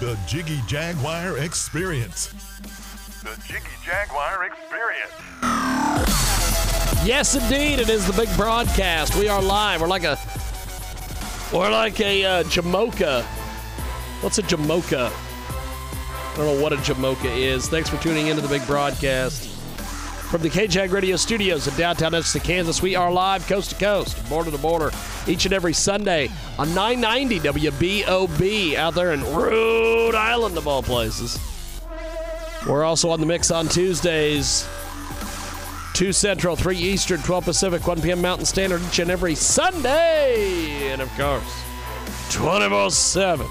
The Jiggy Jaguar Experience. The Jiggy Jaguar Experience. Yes, indeed, it is the big broadcast. We are live. We're like a, we're like a uh, Jamocha. What's a Jamocha? I don't know what a Jamocha is. Thanks for tuning into the big broadcast from the KJAG Radio Studios in downtown Edison, Kansas. We are live coast to coast, border to border, each and every Sunday on 990 WBOB out there in Rhode Island, of all places. We're also on the mix on Tuesdays. 2 Central, 3 Eastern, 12 Pacific, 1 p.m. Mountain Standard each and every Sunday. And of course, 24 7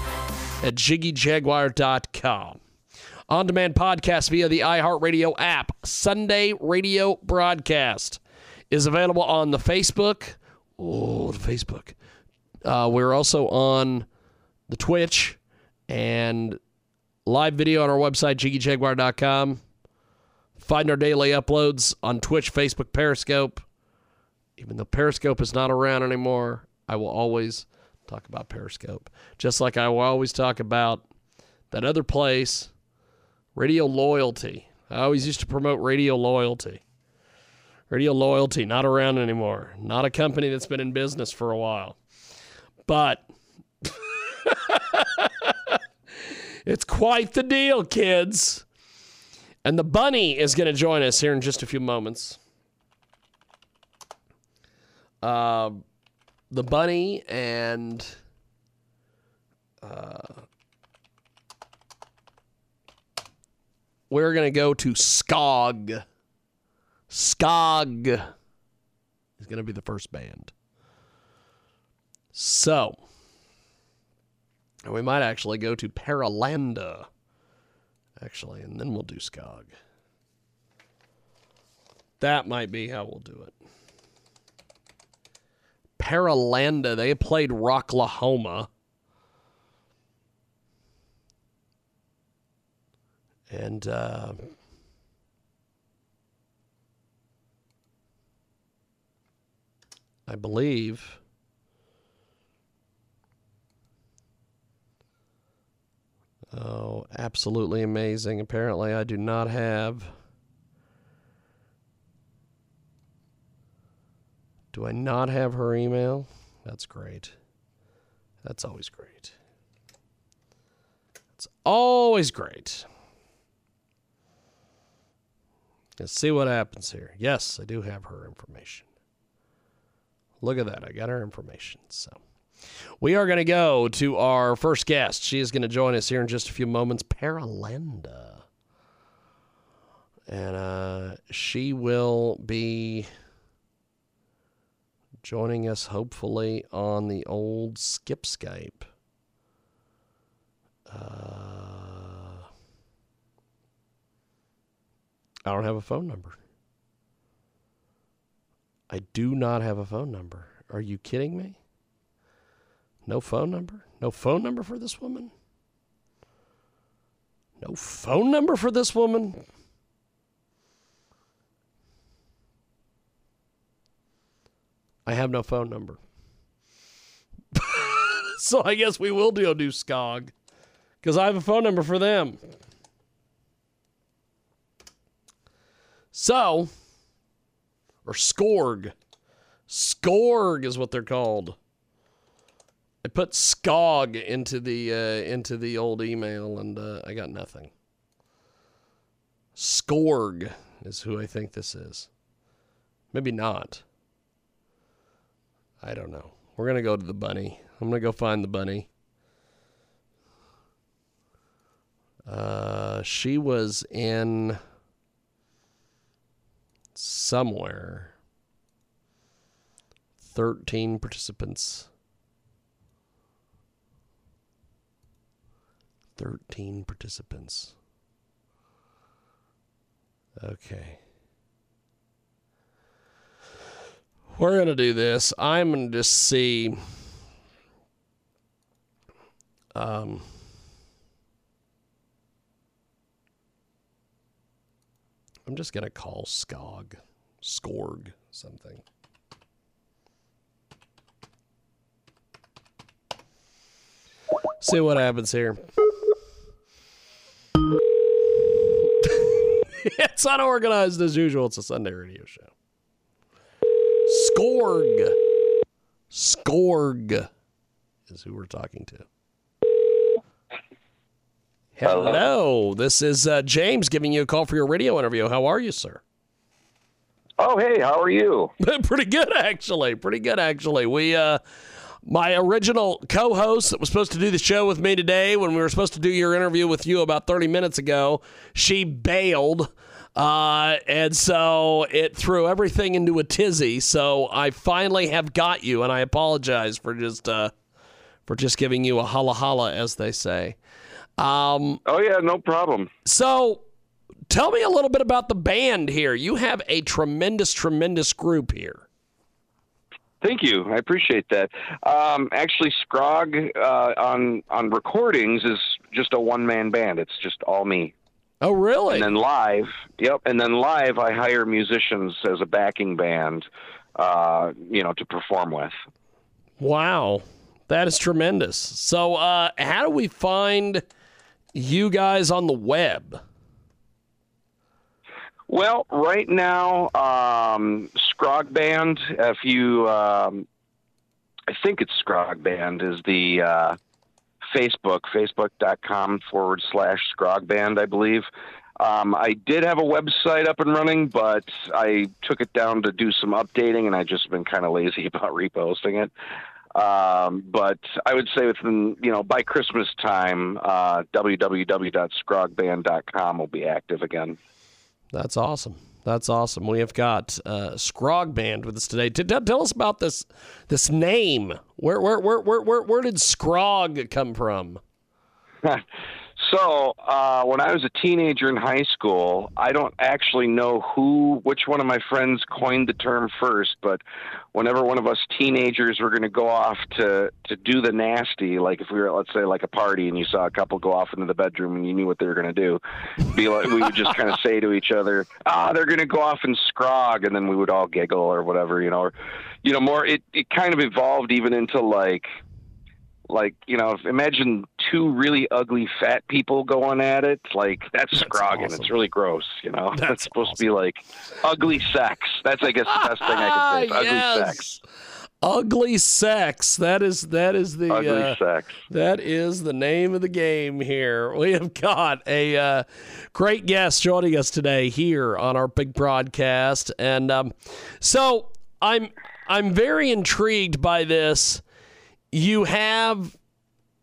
at jiggyjaguar.com. On demand podcast via the iHeartRadio app. Sunday radio broadcast is available on the Facebook. Oh, the Facebook. Uh, we're also on the Twitch and live video on our website, jiggyjaguar.com. Find our daily uploads on Twitch, Facebook, Periscope. Even though Periscope is not around anymore, I will always talk about Periscope. Just like I will always talk about that other place, Radio Loyalty. I always used to promote Radio Loyalty. Radio Loyalty, not around anymore. Not a company that's been in business for a while. But it's quite the deal, kids. And the bunny is going to join us here in just a few moments. Uh, the bunny and uh, we're going to go to Skog. Skog is going to be the first band. So, we might actually go to Paralanda actually, and then we'll do Skog. That might be how we'll do it. Paralanda, they played Rocklahoma. And uh, I believe Oh, absolutely amazing. Apparently, I do not have. Do I not have her email? That's great. That's always great. It's always great. Let's see what happens here. Yes, I do have her information. Look at that. I got her information. So. We are going to go to our first guest. She is going to join us here in just a few moments, Paralanda. And uh, she will be joining us hopefully on the old Skip Skype. Uh, I don't have a phone number. I do not have a phone number. Are you kidding me? No phone number? No phone number for this woman? No phone number for this woman? I have no phone number. so I guess we will do, a do Skog because I have a phone number for them. So, or Skorg. Skorg is what they're called. I put Skog into the uh, into the old email and uh, I got nothing. Skorg is who I think this is. Maybe not. I don't know. We're gonna go to the bunny. I'm gonna go find the bunny. Uh, she was in somewhere. Thirteen participants. 13 participants. Okay. We're going to do this. I'm going to just see. Um, I'm just going to call Skog, Skorg, something. See what happens here. it's unorganized as usual. It's a Sunday radio show. Skorg. Skorg is who we're talking to. Hello. This is uh, James giving you a call for your radio interview. How are you, sir? Oh, hey, how are you? Pretty good, actually. Pretty good, actually. We, uh, my original co-host that was supposed to do the show with me today, when we were supposed to do your interview with you about 30 minutes ago, she bailed. Uh, and so it threw everything into a tizzy. So I finally have got you, and I apologize for just uh, for just giving you a holla holla, as they say. Um, Oh, yeah, no problem. so tell me a little bit about the band here. You have a tremendous, tremendous group here. Thank you. I appreciate that. Um, actually, Scrog uh, on on recordings is just a one man band. It's just all me. Oh, really? And then live, yep. And then live, I hire musicians as a backing band, uh, you know, to perform with. Wow, that is tremendous. So, uh, how do we find you guys on the web? Well, right now, um, Scrog Band. If you, um, I think it's Scrog Band is the uh, Facebook, facebook.com forward slash Scrog Band, I believe. Um, I did have a website up and running, but I took it down to do some updating, and I just been kind of lazy about reposting it. Um, but I would say within, you know, by Christmas time, uh, www.scrogband.com will be active again. That's awesome. That's awesome. We have got uh, Scrog Band with us today. T- t- tell us about this this name. Where where where where where, where did Scrog come from? So uh, when I was a teenager in high school, I don't actually know who, which one of my friends coined the term first, but whenever one of us teenagers were going to go off to to do the nasty, like if we were, let's say, like a party, and you saw a couple go off into the bedroom, and you knew what they were going to do, be like, we would just kind of say to each other, "Ah, they're going to go off and scrog," and then we would all giggle or whatever, you know, or you know, more. It it kind of evolved even into like like you know imagine two really ugly fat people going at it like that's, That's scrogging awesome. it's really gross you know That's that's, supposed to be like ugly sex that's i guess the best thing i could say Ah, ugly sex Ugly sex. That is that is the ugly uh, sex That is the name of the game here. We have got a uh, great guest joining us today here on our big broadcast, and um, so I'm I'm very intrigued by this. You have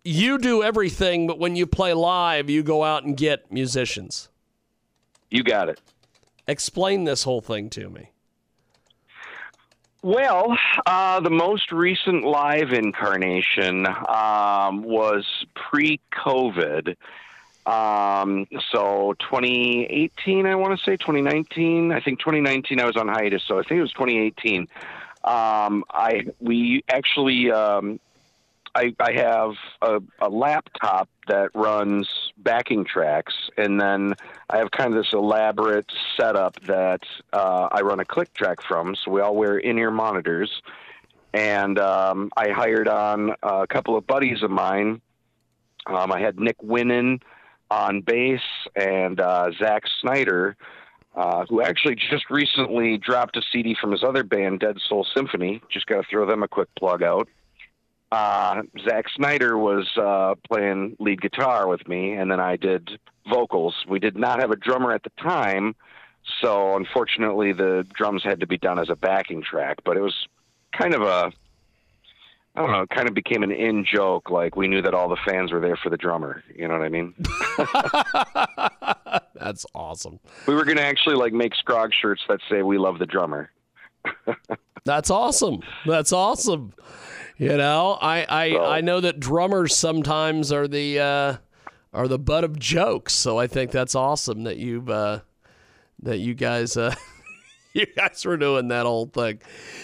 you do everything, but when you play live, you go out and get musicians. you got it Explain this whole thing to me. Well, uh, the most recent live incarnation um, was pre-COVID. Um, so 2018, I want to say 2019. I think 2019 I was on hiatus, so I think it was 2018. Um, I we actually um, I, I have a, a laptop that runs backing tracks, and then I have kind of this elaborate setup that uh, I run a click track from. So we all wear in-ear monitors, and um, I hired on a couple of buddies of mine. Um, I had Nick Winnan on bass and uh, Zach Snyder, uh, who actually just recently dropped a CD from his other band, Dead Soul Symphony. Just got to throw them a quick plug out uh, Zach Snyder was uh, playing lead guitar with me, and then I did vocals. We did not have a drummer at the time, so unfortunately, the drums had to be done as a backing track. But it was kind of a, I don't know, it kind of became an in joke. Like we knew that all the fans were there for the drummer. You know what I mean? That's awesome. we were going to actually like make Scrog shirts that say "We love the drummer." That's awesome. That's awesome. You know, I I, So- I know that drummers sometimes are the uh, are the butt of jokes. So I think that's awesome that you've uh, that you guys uh, you guys were doing that whole thing.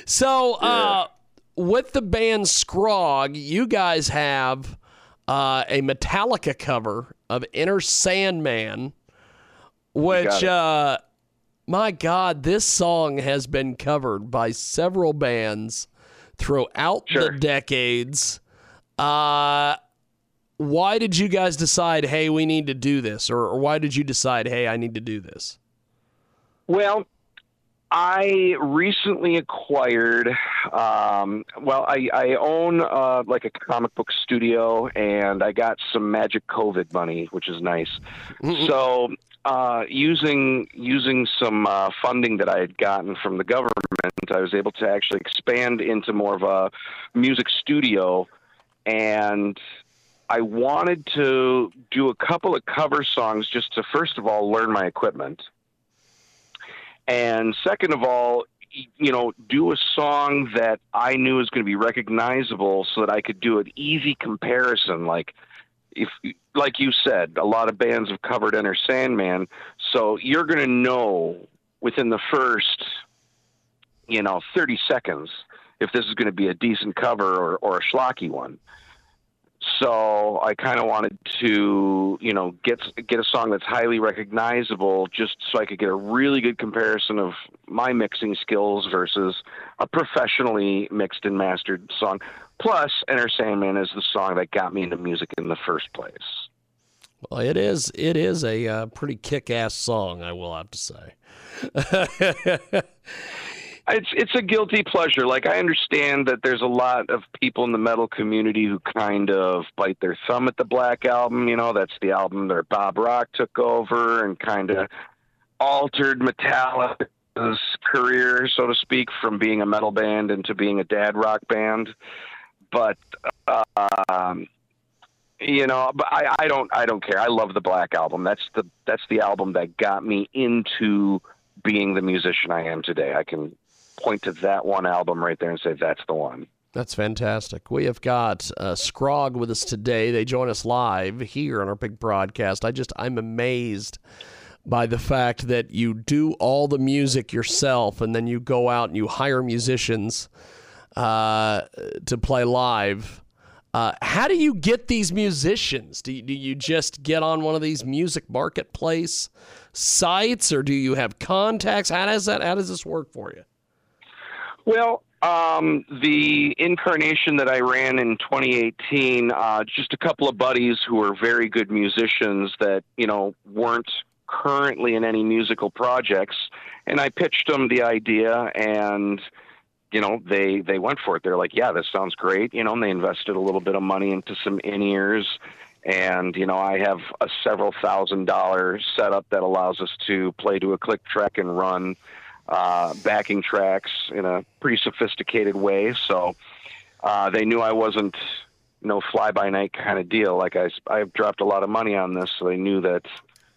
So uh, with the band Scrog, you guys have uh, a Metallica cover of Enter Sandman, which uh, my God, this song has been covered by several bands throughout the decades. Uh, why did you guys decide, hey, we need to do this? Or, or why did you decide, hey, I need to do this? Well, I recently acquired. Um, well, I, I own uh, like a comic book studio, and I got some magic COVID money, which is nice. So, uh, using using some uh, funding that I had gotten from the government, I was able to actually expand into more of a music studio, and I wanted to do a couple of cover songs just to first of all learn my equipment and second of all, you know, do a song that I knew was going to be recognizable so that I could do an easy comparison. Like, if, like you said, a lot of bands have covered Enter Sandman. So you're going to know within the first, you know, 30 seconds if this is going to be a decent cover or, or a schlocky one so I kind of wanted to, you know, get get a song that's highly recognizable, just so I could get a really good comparison of my mixing skills versus a professionally mixed and mastered song. Plus, Enter Sandman is the song that got me into music in the first place. Well, it is it is a uh, pretty kick ass song, I will have to say. it's it's a guilty pleasure. Like I understand that there's a lot of people in the metal community who kind of bite their thumb at the Black Album. You know, that's the album that Bob Rock took over and kind of altered Metallica's career, so to speak, from being a metal band into being a dad rock band. But um, you know, but I, I don't I don't care. I love the Black Album. That's the that's the album that got me into being the musician I am today. I can point to that one album right there and say that's the one. That's fantastic. We have got uh, Scrog with us today. They join us live here on our big broadcast. I just I'm amazed by the fact that you do all the music yourself and then you go out and you hire musicians uh, to play live. Uh, how do you get these musicians? Do you, do you just get on one of these music marketplace sites, or do you have contacts? How does that? How does this work for you? Well, um, the incarnation that I ran in 2018, uh, just a couple of buddies who were very good musicians that, you know, weren't currently in any musical projects. And I pitched them the idea and, you know, they, they went for it. They're like, yeah, this sounds great. You know, and they invested a little bit of money into some in ears. And, you know, I have a several thousand dollar setup that allows us to play to a click track and run uh, backing tracks in a pretty sophisticated way. So uh, they knew I wasn't you no know, fly by night kind of deal. Like I, I've dropped a lot of money on this, so they knew that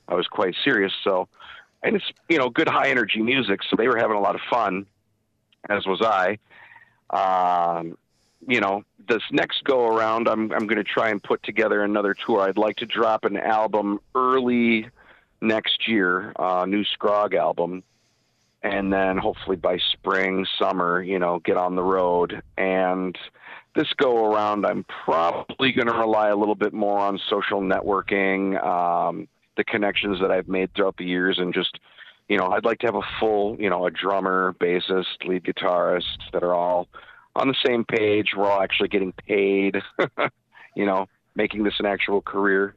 I was quite serious. So, and it's you know good high energy music, so they were having a lot of fun, as was I. Um, you know, this next go around, I'm I'm going to try and put together another tour. I'd like to drop an album early next year, a uh, new Scrog album and then hopefully by spring, summer, you know, get on the road. And this go around, I'm probably going to rely a little bit more on social networking, um, the connections that I've made throughout the years, and just, you know, I'd like to have a full, you know, a drummer, bassist, lead guitarist that are all on the same page. We're all actually getting paid, you know, making this an actual career.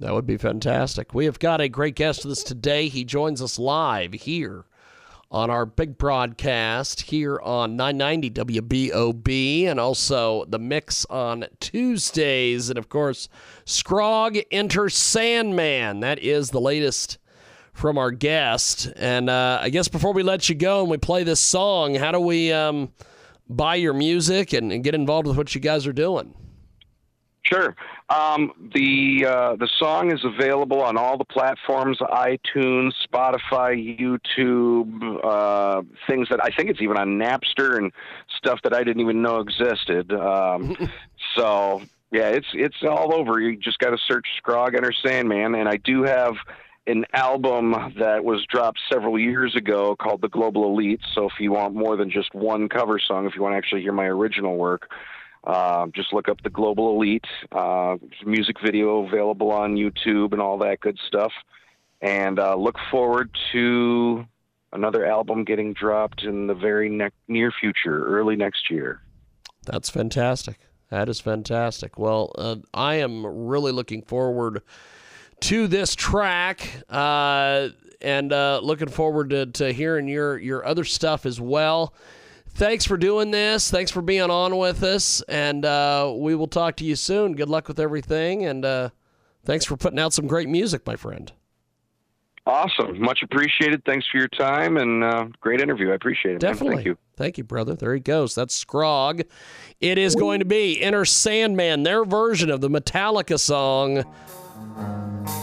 That would be fantastic. We have got a great guest with us today. He joins us live here on our big broadcast here on 990 WBOB and also the mix on Tuesdays. And of course, Scrog Enter Sandman. That is the latest from our guest. And uh, I guess before we let you go and we play this song, how do we um, buy your music and, and get involved with what you guys are doing? Sure. Um, the uh, the song is available on all the platforms: iTunes, Spotify, YouTube, uh, things that I think it's even on Napster and stuff that I didn't even know existed. Um, so yeah, it's it's all over. You just got to search Scrog Enter Sandman, and I do have an album that was dropped several years ago called The Global Elite. So if you want more than just one cover song, if you want to actually hear my original work. Uh, just look up the Global Elite. Uh, music video available on YouTube and all that good stuff. And uh, look forward to another album getting dropped in the very ne- near future, early next year. That's fantastic. That is fantastic. Well, uh, I am really looking forward to this track. Uh, and uh, looking forward to, to hearing your, your other stuff as well. Thanks for doing this. Thanks for being on with us. And uh, we will talk to you soon. Good luck with everything. And uh, thanks for putting out some great music, my friend. Awesome. Much appreciated. Thanks for your time and uh, great interview. I appreciate it. man. Definitely. Thank you. Thank you, brother. There he goes. That's Scrog. It is going to be Enter Sandman, their version of the Metallica song. Música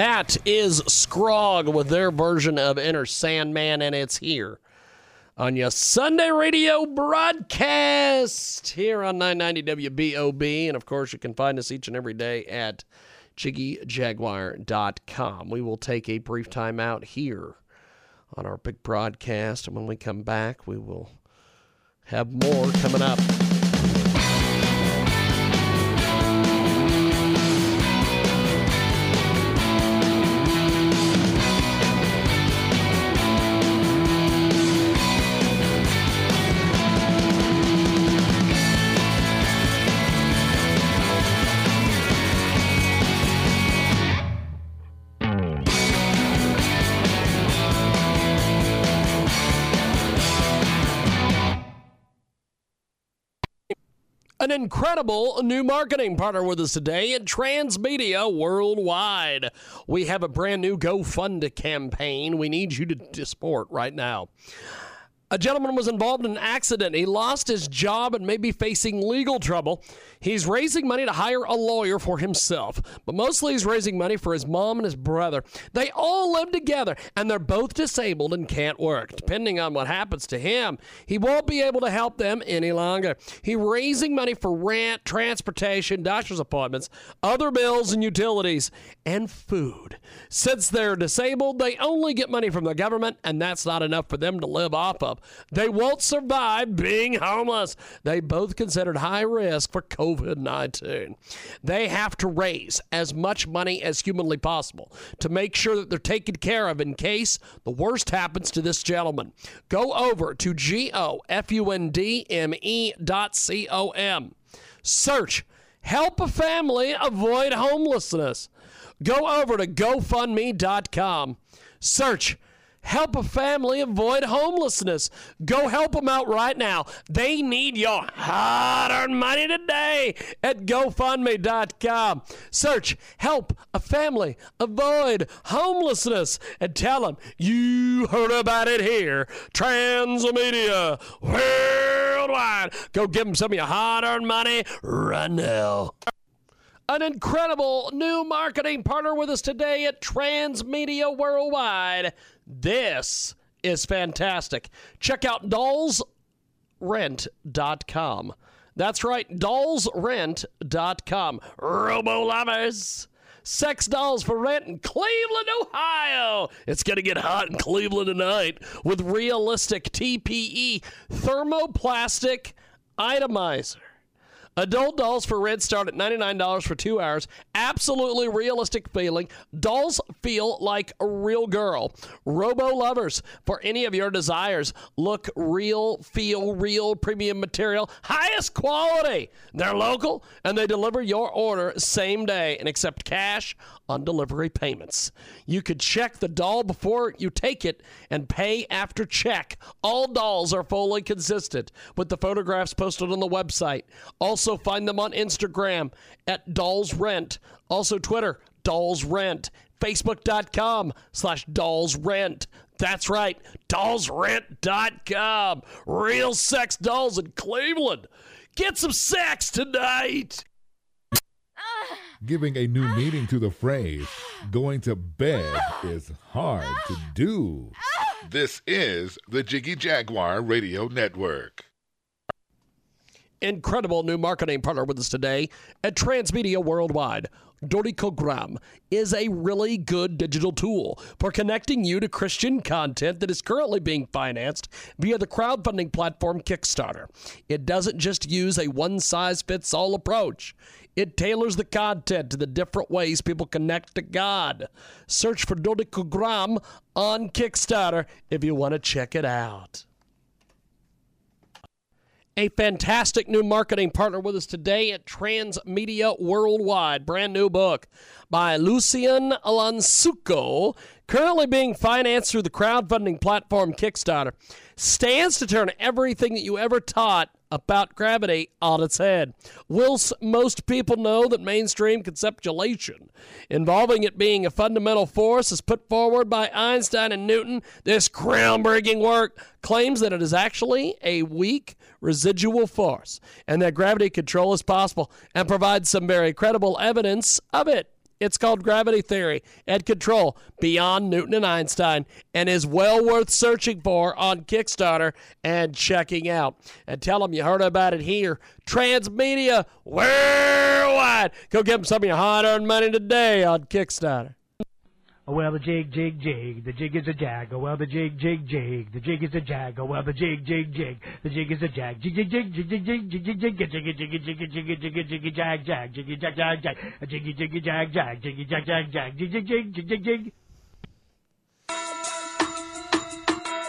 That is Scrog with their version of Enter Sandman, and it's here on your Sunday radio broadcast here on 990 WBOB. And of course, you can find us each and every day at jiggyjaguar.com. We will take a brief time out here on our big broadcast, and when we come back, we will have more coming up. An incredible new marketing partner with us today at Transmedia Worldwide. We have a brand new GoFund campaign we need you to, to support right now. A gentleman was involved in an accident. He lost his job and may be facing legal trouble. He's raising money to hire a lawyer for himself, but mostly he's raising money for his mom and his brother. They all live together and they're both disabled and can't work. Depending on what happens to him, he won't be able to help them any longer. He's raising money for rent, transportation, doctor's appointments, other bills and utilities, and food. Since they're disabled, they only get money from the government, and that's not enough for them to live off of. They won't survive being homeless. They both considered high risk for COVID 19. They have to raise as much money as humanly possible to make sure that they're taken care of in case the worst happens to this gentleman. Go over to G O F U N D M E dot C O M. Search Help a Family Avoid Homelessness. Go over to GoFundMe.com. Search Help a family avoid homelessness. Go help them out right now. They need your hard earned money today at GoFundMe.com. Search Help a Family Avoid Homelessness and tell them you heard about it here. Transmedia Worldwide. Go give them some of your hard earned money right now an incredible new marketing partner with us today at Transmedia Worldwide. This is fantastic. Check out dollsrent.com. That's right, dollsrent.com. Robo lovers. Sex dolls for rent in Cleveland, Ohio. It's going to get hot in Cleveland tonight with realistic TPE thermoplastic itomizer. Adult dolls for rent start at $99 for two hours. Absolutely realistic feeling. Dolls feel like a real girl. Robo lovers for any of your desires. Look real, feel real, premium material, highest quality. They're local and they deliver your order same day and accept cash on delivery payments. You could check the doll before you take it and pay after check. All dolls are fully consistent with the photographs posted on the website. Also, find them on Instagram at Dolls Rent. Also, Twitter, Dolls Rent. Facebook.com slash Dolls Rent. That's right, dollsrent.com. Real sex dolls in Cleveland. Get some sex tonight giving a new meaning to the phrase going to bed is hard to do. This is the Jiggy Jaguar Radio Network. Incredible new marketing partner with us today at Transmedia Worldwide. Dodecogram is a really good digital tool for connecting you to Christian content that is currently being financed via the crowdfunding platform Kickstarter. It doesn't just use a one size fits all approach. It tailors the content to the different ways people connect to God. Search for Dodecogram on Kickstarter if you want to check it out a fantastic new marketing partner with us today at Transmedia Worldwide. Brand new book by Lucian Alansuco, currently being financed through the crowdfunding platform Kickstarter, stands to turn everything that you ever taught about gravity on its head. Whilst most people know that mainstream conceptualization involving it being a fundamental force is put forward by Einstein and Newton, this groundbreaking work claims that it is actually a weak residual force and that gravity control is possible and provides some very credible evidence of it. It's called Gravity Theory and Control Beyond Newton and Einstein and is well worth searching for on Kickstarter and checking out. And tell them you heard about it here. Transmedia worldwide. Go give them some of your hard earned money today on Kickstarter. Oh, well, the jig, jig, jig. The jig is a jag. Oh, well, the jig, jig, jig. The jig is a jag. Oh, well, the jig, jig, jig. The jig is a jag. Jig, jig, jig, jig, jig, jig, jig, jig, jig, jiggy, jiggy, jiggy, jiggy, jiggy, jiggy, jag, jag, jiggy, jag, jag, jag, a jiggy, jiggy, jag, jag, jiggy, jag, jag, jag, jig, jig, jig, jig, jig, jig.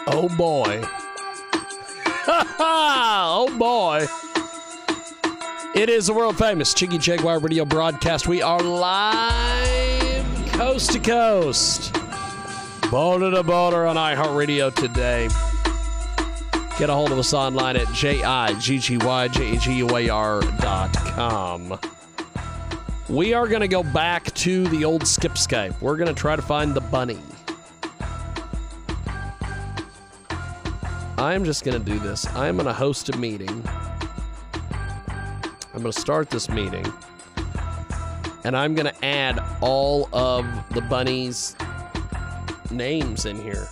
Oh boy. oh boy. It is the world famous Jiggy Jaguar radio broadcast. We are live coast to coast, border to border on iHeartRadio today. Get a hold of us online at J-I-G-G-Y-J-A-G-U-A-R dot com. We are going to go back to the old skip Skype. We're going to try to find the bunny. I'm just going to do this. I'm going to host a meeting. I'm going to start this meeting. And I'm going to add all of the bunnies' names in here.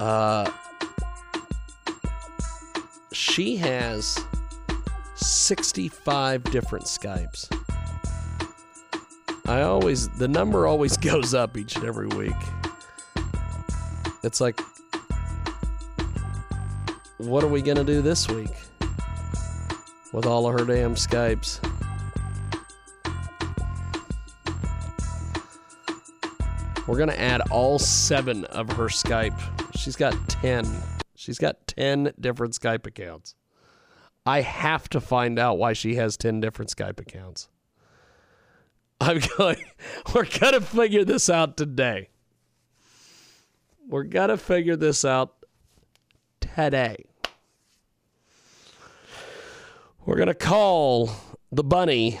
Uh, she has 65 different Skypes. I always, the number always goes up each and every week. It's like, what are we going to do this week with all of her damn Skypes? We're going to add all seven of her Skype. She's got 10. She's got 10 different Skype accounts. I have to find out why she has 10 different Skype accounts. I'm going, we're going to figure this out today. We're going to figure this out today. We're going to call the bunny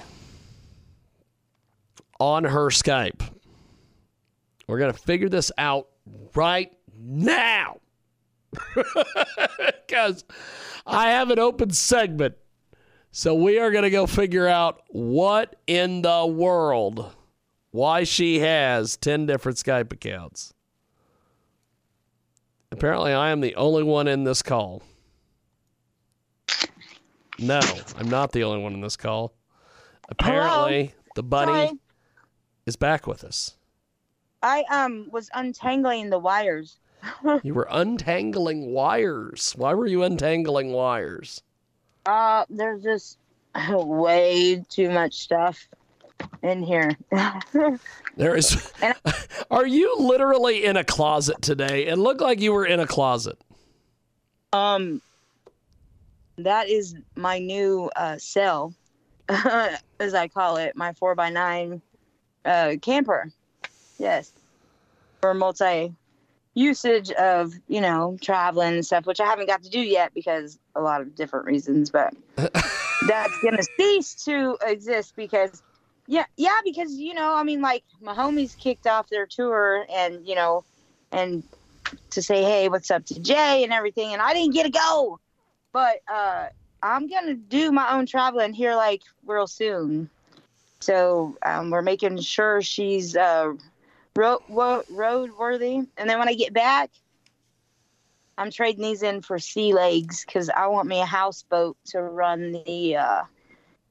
on her Skype. We're going to figure this out right now. Because I have an open segment. So we are going to go figure out what in the world, why she has 10 different Skype accounts. Apparently, I am the only one in this call. No, I'm not the only one in this call. Apparently, the bunny Hi. is back with us. I um was untangling the wires. You were untangling wires. Why were you untangling wires? Uh, there's just way too much stuff in here. There is. Are you literally in a closet today? It looked like you were in a closet. um, that is my new uh, cell, as I call it, my four by nine uh, camper. Yes, for multi usage of you know traveling and stuff, which I haven't got to do yet because a lot of different reasons, but that's gonna cease to exist because yeah yeah because you know i mean like my homies kicked off their tour and you know and to say hey what's up to jay and everything and i didn't get to go but uh i'm gonna do my own traveling here like real soon so um, we're making sure she's uh road road worthy and then when i get back i'm trading these in for sea legs because i want me a houseboat to run the uh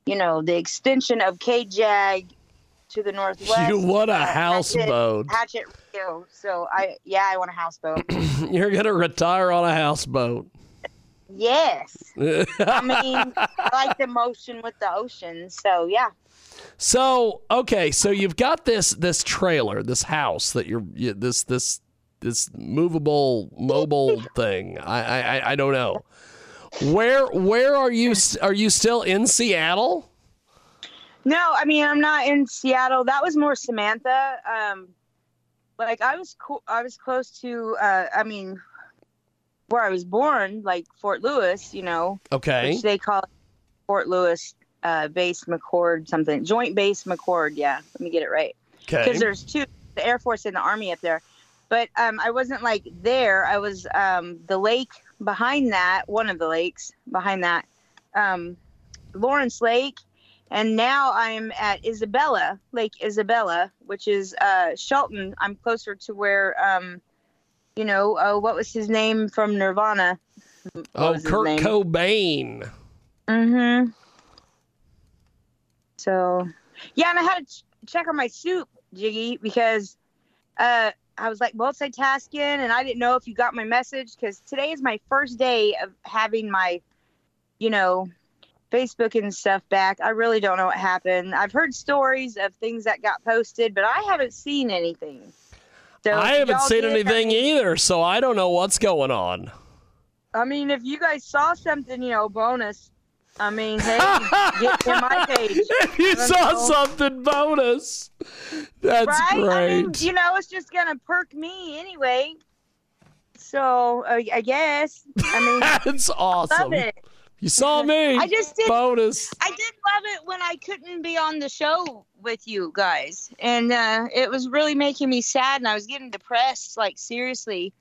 you know, the extension of K-Jag to the northwest. You want a uh, Hatchet- houseboat. Hatchet Rio. So I, yeah, I want a houseboat. You're going to retire on a houseboat. Yes. I mean, I like the motion with the ocean. So yeah. So okay, so you've got this this trailer, this house that you're you, this this this movable mobile thing. I, I I- I don't know. Where where are you? s- Are you still in Seattle? No, I mean, I'm not in Seattle. That was more Samantha. Um, like I was, co- I was close to. Uh, I mean, where I was born, like Fort Lewis. You know, Okay. which they call Fort Lewis uh, Base McChord something, Joint Base McChord. Yeah, let me get it right. Okay. because there's two the air force and the army up there but um, i wasn't like there i was um, the lake behind that one of the lakes behind that um, lawrence lake and now I'm at Isabella, Lake Isabella, which is uh, Shelton. I'm closer to where, um, you know, uh, what was his name from Nirvana? What Oh, Kurt? Cobain. Mm-hmm. So, yeah, and I had to ch- check on my soup, Jiggy, because uh, I was like multitasking, and I didn't know if you got my message because today is my first day of having my, you know, Facebook and stuff back. I really don't know what happened. I've heard stories of things that got posted, but I haven't seen anything. So I haven't seen did, I anything mean- either, so I don't know what's going on. I mean, if you guys saw something, you know, bonus. I mean, hey, get to my page. if you saw know. something bonus, that's right? great. I mean, you know, it's just gonna perk me anyway. So uh, I guess. I mean, that's awesome. love it. You saw me. I just did. bonus. I did love it when I couldn't be on the show with you guys, and uh, it was really making me sad, and I was getting depressed. Like seriously.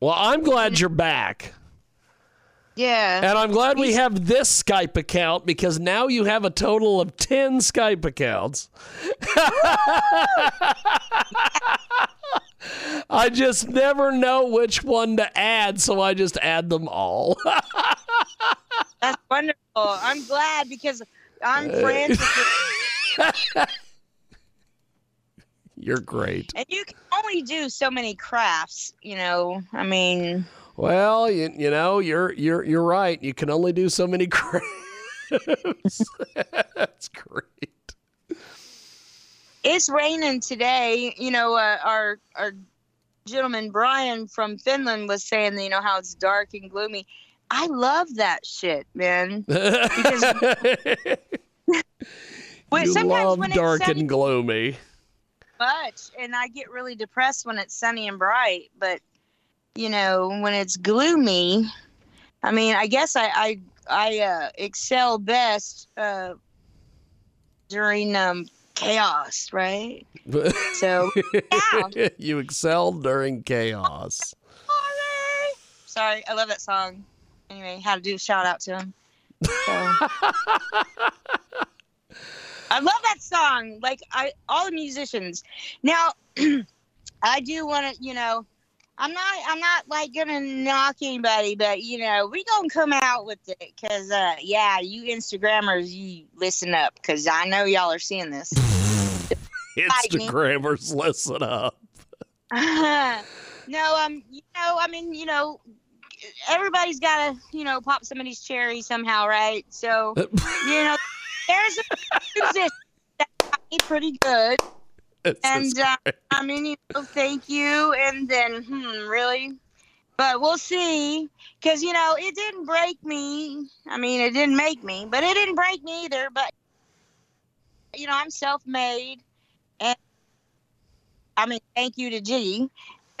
Well, I'm glad you're back. Yeah. And I'm glad we have this Skype account because now you have a total of 10 Skype accounts. I just never know which one to add, so I just add them all. That's wonderful. I'm glad because I'm friends with You're great. and you can only do so many crafts, you know. I mean, Well, you, you know, you're you're you're right. You can only do so many crafts. That's great. it's raining today. You know, uh, our our gentleman Brian from Finland was saying, you know, how it's dark and gloomy. I love that shit, man. When, you sometimes love when dark it's sunny and gloomy. much, and I get really depressed when it's sunny and bright. But you know, when it's gloomy, I mean, I guess I I, I uh, excel best uh, during um, chaos, right? So yeah. you excel during chaos. Sorry, I love that song. Anyway, had to do a shout out to him. So. I love that song. Like I, all the musicians. Now, I do want to, you know, I'm not, I'm not like gonna knock anybody, but you know, we gonna come out with it because, uh, yeah, you Instagrammers, you listen up because I know y'all are seeing this. Instagrammers, listen up. no, um, you know, I mean, you know, everybody's got to, you know, pop somebody's cherry somehow, right? So, you know, there's a musician that got me pretty good, and uh. I mean, you know, thank you, and then, hmm, really. But we'll see, because you know it didn't break me. I mean, it didn't make me, but it didn't break me either. But you know, I'm self-made, and I mean, thank you to G.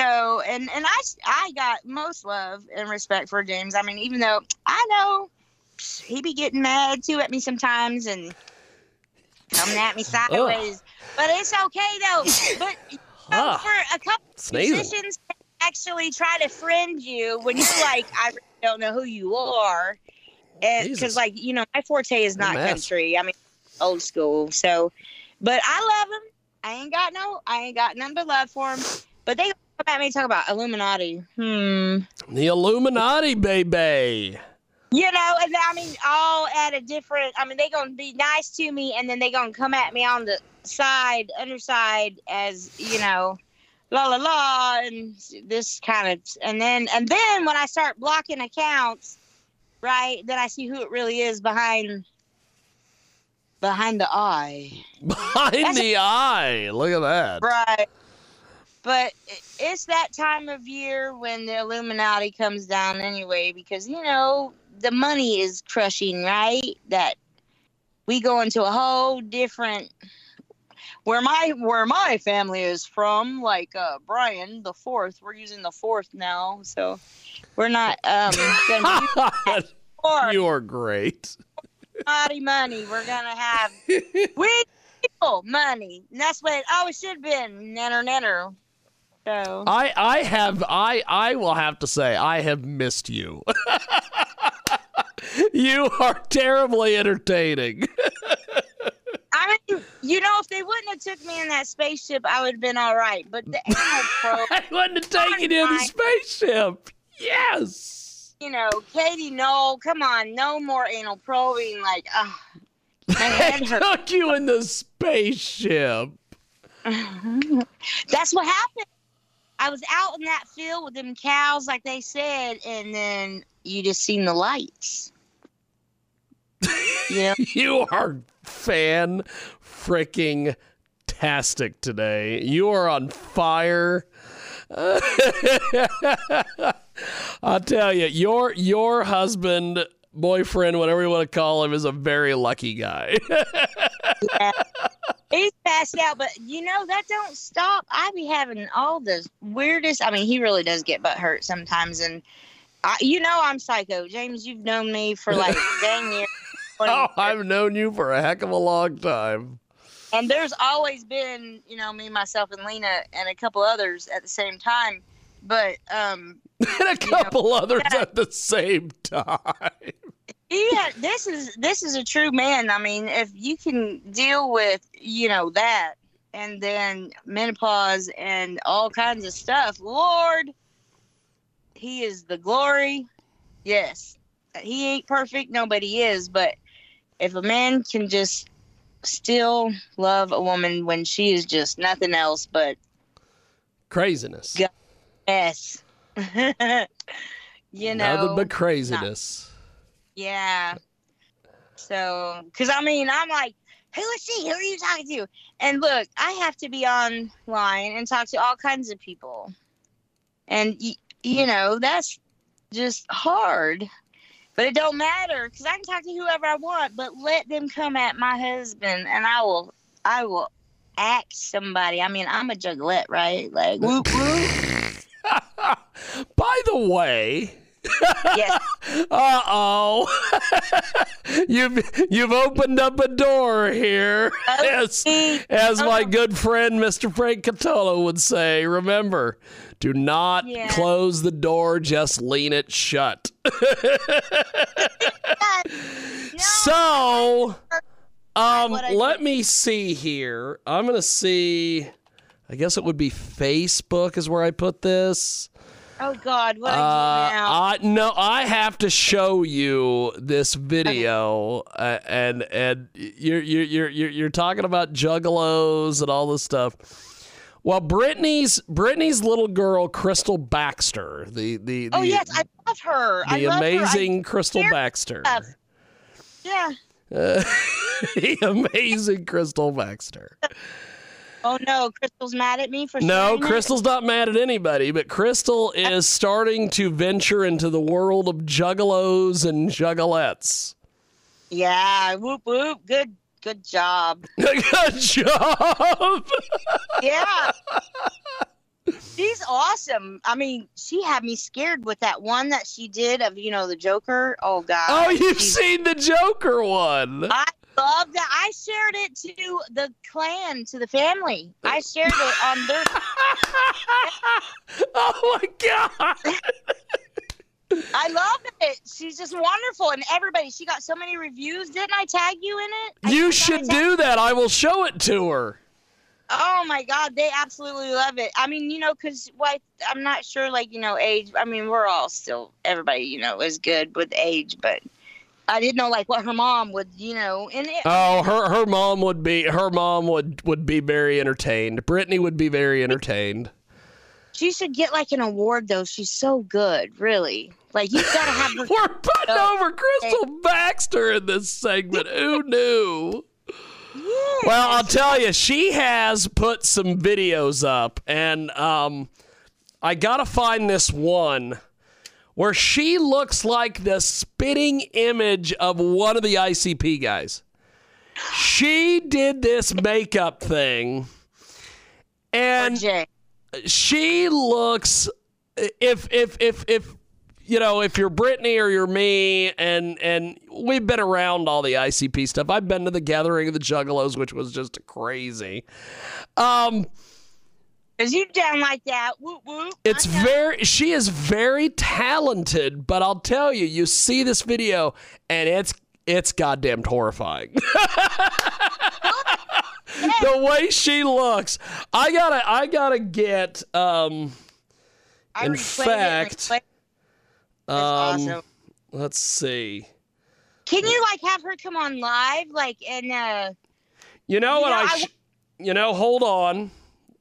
So, and and I I got most love and respect for James. I mean, even though I know he be getting mad too at me sometimes and coming at me sideways, but it's okay though. But you know, Ah, for a couple sneezing. musicians actually try to friend you when you're like, I really don't know who you are, and because like you know, my forte is not country. I mean, old school. So, but I love them. I ain't got no, I ain't got none but love for them. But they come at me talk about Illuminati. Hmm. The Illuminati, baby. You know, and I mean, all at a different. I mean, they gonna be nice to me, and then they gonna come at me on the side, underside, as you know, la la la, and this kind of, and then and then when I start blocking accounts, right, then I see who it really is behind behind the eye. Behind That's- the eye. Look at that. Right. But it's that time of year when the Illuminati comes down anyway, because you know the money is crushing, right? That we go into a whole different where my where my family is from, like uh Brian the fourth. We're using the fourth now, so we're not um gonna use you are great. naughty money. We're gonna have we people money. And that's what it always should have been. Nanner nanner. So I I have I I will have to say I have missed you. you are terribly entertaining. I mean, you know, if they wouldn't have took me in that spaceship, I would have been all right. But the anal probe, I wouldn't have taken you in the spaceship. Yes. you know, Katie, no, come on, no more anal probing. Like, ah, my I head hurts. took you in the spaceship. That's what happened. I was out in that field with them cows, like they said, and then you just seen the lights. You know, You are fan freaking tastic today. You are on fire. I'll tell you, your your husband, boyfriend, whatever you want to call him, is a very lucky guy. he's passed out, but you know that don't stop. I be having all the weirdest. I mean, he really does get butt hurt sometimes, and I, you know I'm psycho. James, you've known me for like dang years. 20 oh, I've known you for a heck of a long time. And there's always been, you know, me, myself, and Lena, and a couple others at the same time. But um, And a couple others yeah. at the same time. yeah, this is this is a true man. I mean, if you can deal with, you know, that, and then menopause and all kinds of stuff, Lord, he is the glory. Yes, he ain't perfect. Nobody is, but if a man can just still love a woman when she is just nothing else but Craziness. Yeah. S. you know, Nothing but craziness. yeah. So, because I mean, I'm like, who is she? Who are you talking to? And look, I have to be online and talk to all kinds of people, and y- you know that's just hard. But it don't matter because I can talk to whoever I want. But let them come at my husband, and I will, I will act somebody. I mean, I'm a juggalette, right? Like, whoop whoop. By the way, yes. uh oh, you've you've opened up a door here, as see, as my oh. good friend Mr. Frank Catolo would say. Remember, do not Yeah. close the door; just lean it shut. So, um, let me see here. I'm gonna see. I guess it would be Facebook is where I put this. Oh God, what Uh, I do now? I no, I have to show you this video, uh, and and you're you're you're you're you're talking about juggalos and all this stuff. Well, Brittany's Brittany's little girl, Crystal Baxter, the the the, oh yes, I love her. I the love her. Amazing Crystal Baxter, of- yeah. Uh, the amazing Crystal Baxter. Oh no, Crystal's mad at me for No, sharing it? Crystal's not mad at anybody, but Crystal uh, is starting to venture into the world of juggalos and juggalettes. Yeah, whoop whoop. Good, good job. Good job. Yeah. She's awesome. I mean, she had me scared with that one that she did of you know the Joker. Oh God. Oh, you've She's- seen the Joker one. I love that. I shared it to the clan, to the family. I shared it on their. oh my god. I love it. She's just wonderful, and everybody. She got so many reviews. Didn't I tag you in it? I You should do that. I will show it to her. Oh my God, they absolutely love it. I mean, you know, because what I'm not sure, like you know, age. I mean, we're all still everybody, you know, is good with age, but I didn't know like what her mom would, you know, and it, Oh, her her mom would be her mom would would be very entertained. Brittany would be very entertained. she should get like an award though. She's so good, really. Like you gotta have her. We're putting over Crystal Baxter in this segment. Who knew? Well, I'll tell you, she has put some videos up, and um, I gotta find this one where she looks like the spitting image of one of the ICP guys. She did this makeup thing, and she looks if if if if you know if you're Brittany or you're me and and we've been around all the ICP stuff. I've been to the gathering of the Juggalos, which was just crazy. Um, Cause you down like that? Whoop whoop. it's very she is very talented, but I'll tell you, you see this video and it's it's goddamn horrifying. the way she looks. I gotta, I gotta get. Um, I In replayed it and fact. Um, awesome. let's see. Can you like have her come on live, like in? uh? You know what I? I Sh- you know, hold on,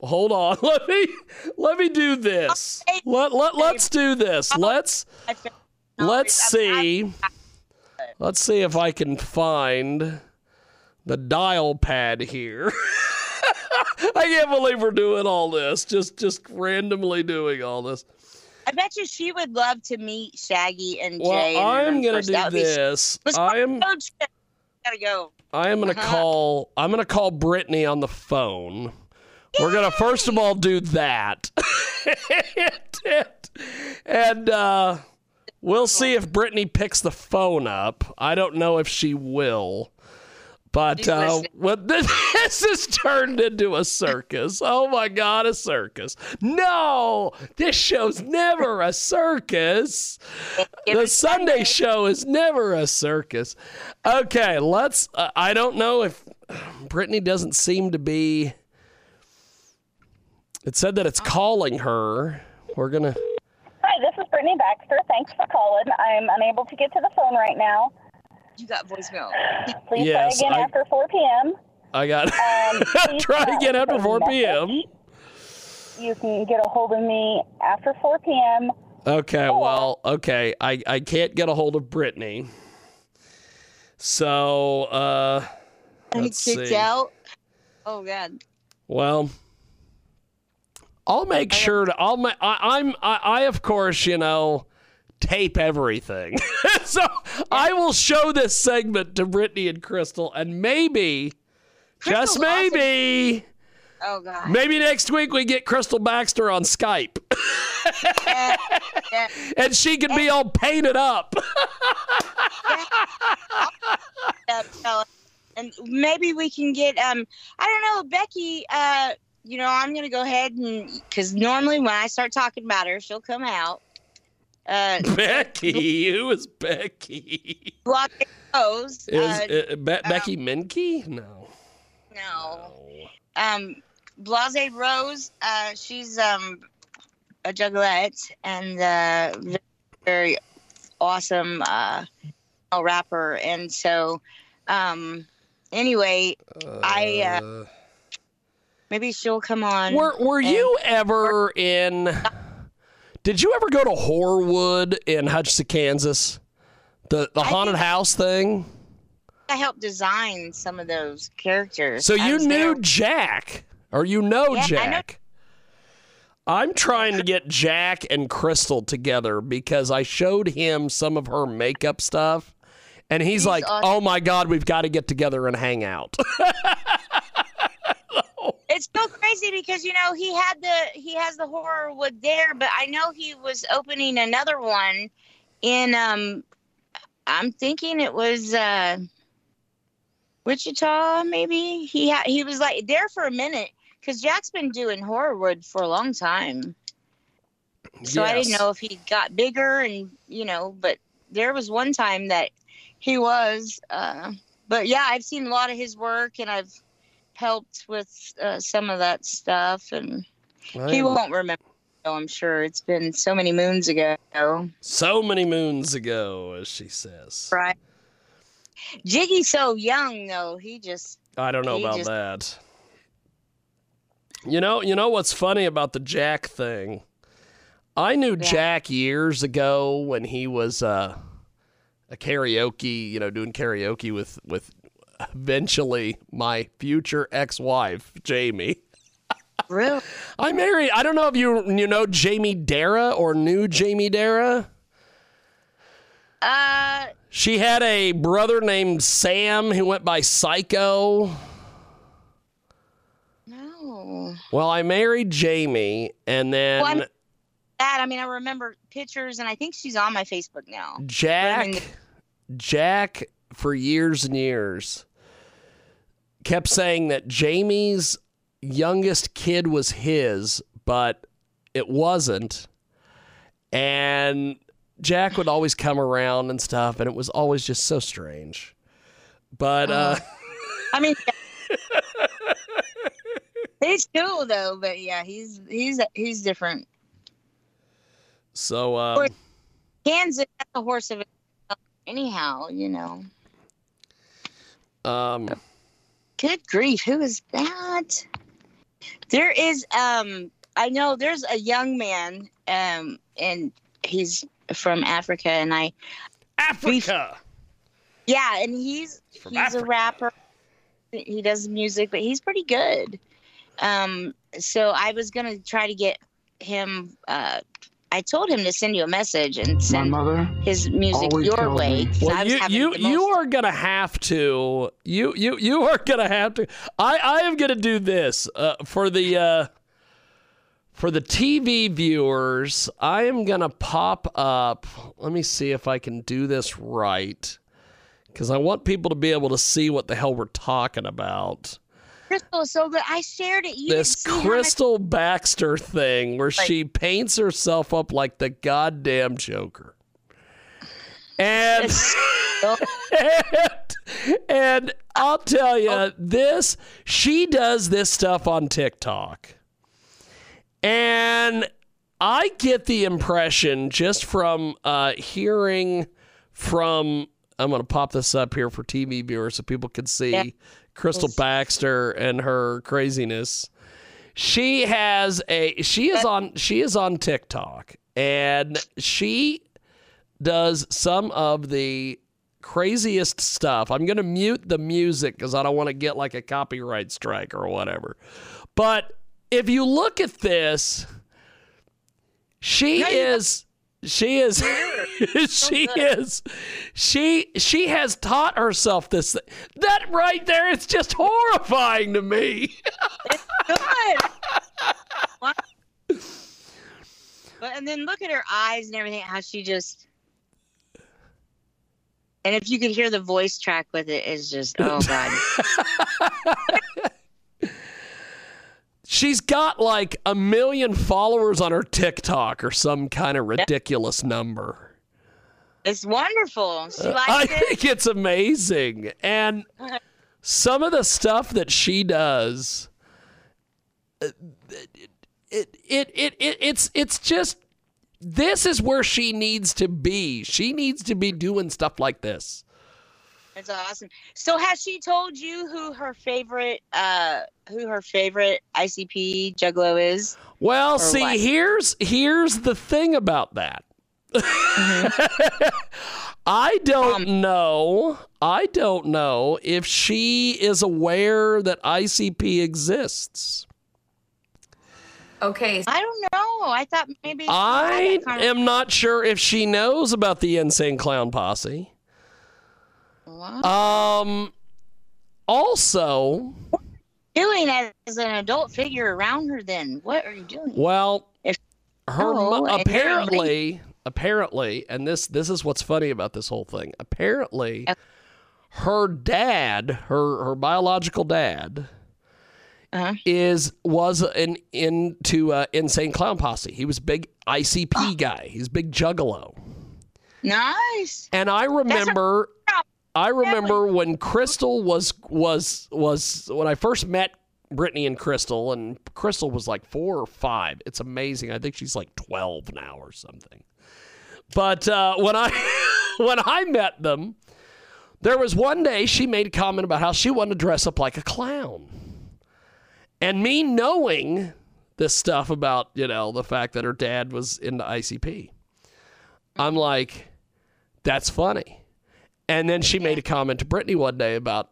hold on. Let me, let me do this. Let let let's do this. Let's let's see. Let's see if I can find the dial pad here. I can't believe we're doing all this. Just just randomly doing all this. I bet you she would love to meet Shaggy and Well, Jay. and I'm gonna do That would be- this. I am. Gotta go. I am gonna Uh-huh. call I'm gonna call Brittany on the phone. We're gonna first of all do that. and uh we'll see if Brittany picks the phone up. I don't know if she will. But uh, this, this has turned into a circus. Oh my God, a circus. No, this show's never a circus. The Sunday show is never a circus. Okay, let's. Uh, I don't know if Brittany doesn't seem to be. It said that it's calling her. We're gonna. Hi, this is Brittany Baxter. Thanks for calling. I'm unable to get to the phone right now. You got voicemail. Please Yes, try again I- after 4 p.m. I got. Um, Try again after 4 p.m. You can get a hold of me after 4 p.m. Okay, well, okay. I, I can't get a hold of Brittany. So, uh, let's Kicked see. out. Oh God. Well, I'll make sure to. I'll. Ma- I, I'm. I, I of course, you know, tape everything. so I will show this segment to Brittany and Crystal, and maybe, just Crystal's awesome. maybe, Oh God. maybe next week we get Crystal Baxter on Skype, Yeah, yeah. and she can be all painted up. And maybe we can get um I don't know Becky uh you know I'm gonna go ahead and because normally when I start talking about her she'll come out uh Becky, who is Becky? block Rose Is uh, uh, Be- Becky Minke? No. no um Blase Rose uh she's um a juggalette and uh very, very awesome uh rapper and so um anyway I, uh, maybe she'll come on Were Were and- you ever in? Did you ever go to Horrorwood in Hutchinson, Kansas? The the haunted house thing. I helped design some of those characters. So I you knew there- Jack, or you know Yeah, I know- Jack. I'm trying to get Jack and Crystal together because I showed him some of her makeup stuff, and he's, He's like, awesome. "Oh my God, we've got to get together and hang out." It's so crazy because you know he had the he has the horror wood there, but I know he was opening another one in um I'm thinking it was uh Wichita maybe. He had he was like there for a minute because Jack's been doing horrorwood for a long time. So I didn't know if he got bigger and you know, but there was one time that he was. Uh, but yeah, I've seen a lot of his work and I've helped with uh, some of that stuff, and he won't remember. though, I'm sure it's been so many moons ago. so many moons ago, as she says. Right. Jiggy's so young though. He just I don't know about just- that. You know, you know what's funny about the Jack thing? I knew Yeah. Jack years ago when he was uh, a karaoke, you know, doing karaoke with with eventually my future ex-wife, Jamie. really. I married. I don't know if you you know Jamie Dara or knew Jamie Dara. Uh, She had a brother named Sam who went by Psycho. no. Well, I married Jamie, and then Well, That I mean, I remember pictures, and I think she's on my Facebook now. Jack, Jack, for years and years, kept saying that Jamie's youngest kid was his, but it wasn't. And Jack would always come around and stuff, and it was always just so strange. But uh, I mean, He's cool though, but yeah, he's he's he's different. So, um, course. Kansas, that's a horse of itself anyhow, you know. um, Good grief, who is that? There is um I know there's a young man um and he's from Africa and I Africa. yeah, and he's From he's Africa. a rapper. He does music, but he's pretty good. Um so I was going to try to get him uh I told him to send you a message and send his music your way. me- 'cause I Well, you you the you are gonna have to you you you are gonna have to. I I am gonna do this uh, for the uh, for the TV viewers. I am gonna pop up. Let me see if I can do this right, because I want people to be able to see what the hell we're talking about. Crystal is so good. I shared it. You this how much- Crystal Baxter thing where Like- she paints herself up like the goddamn Joker. And and, and I'll tell you this, she does this stuff on TikTok. And I get the impression just from uh, hearing from I'm going to pop this up here for TV viewers so people can see Yeah. Crystal Baxter and her craziness. She has a she is on she is on TikTok and she does some of the craziest stuff. I'm going to mute the music cuz I don't want to get like a copyright strike or whatever. But if you look at this she is she is she is she she has taught herself this thing. that right there it's just horrifying to me it's good. But and then look at her eyes and everything. How she just. And if you could hear the voice track with it, it's just oh god. she's got like a million followers on her TikTok or some kind of ridiculous number It's wonderful. She I it. think it's amazing. And some of the stuff that she does, uh, it, it, it, it, it, it's, it's just, this is where she needs to be. She needs to be doing stuff like this. It's awesome. So has she told you who her favorite uh who her favorite ICP juggalo is? Well, Or see, what? here's here's the thing about that. Mm-hmm. I don't Um, know. I don't know if she is aware that ICP exists. Okay, I don't know. I thought maybe she I that kind of- am not sure if she knows about the Insane Clown Posse. Wow. Um. Also, doing as an adult figure around her then? What are you doing? well, If- her Oh, mo- and apparently, apparently, and this this is what's funny about this whole thing. Apparently, Okay. her dad, her her biological dad, Uh-huh. is was an into uh, Insane Clown Posse. He was big ICP guy. He's big juggalo. Nice. And I remember problem. I remember when Crystal was was was when I first met Brittany and Crystal, and Crystal was like four or five. It's amazing. I think she's like twelve now or something. But uh, when I when I met them, there was one day she made a comment about how she wanted to dress up like a clown, and me knowing this stuff about you know the fact that her dad was into ICP, I'm like, that's funny. And then she made a comment to Brittany one day about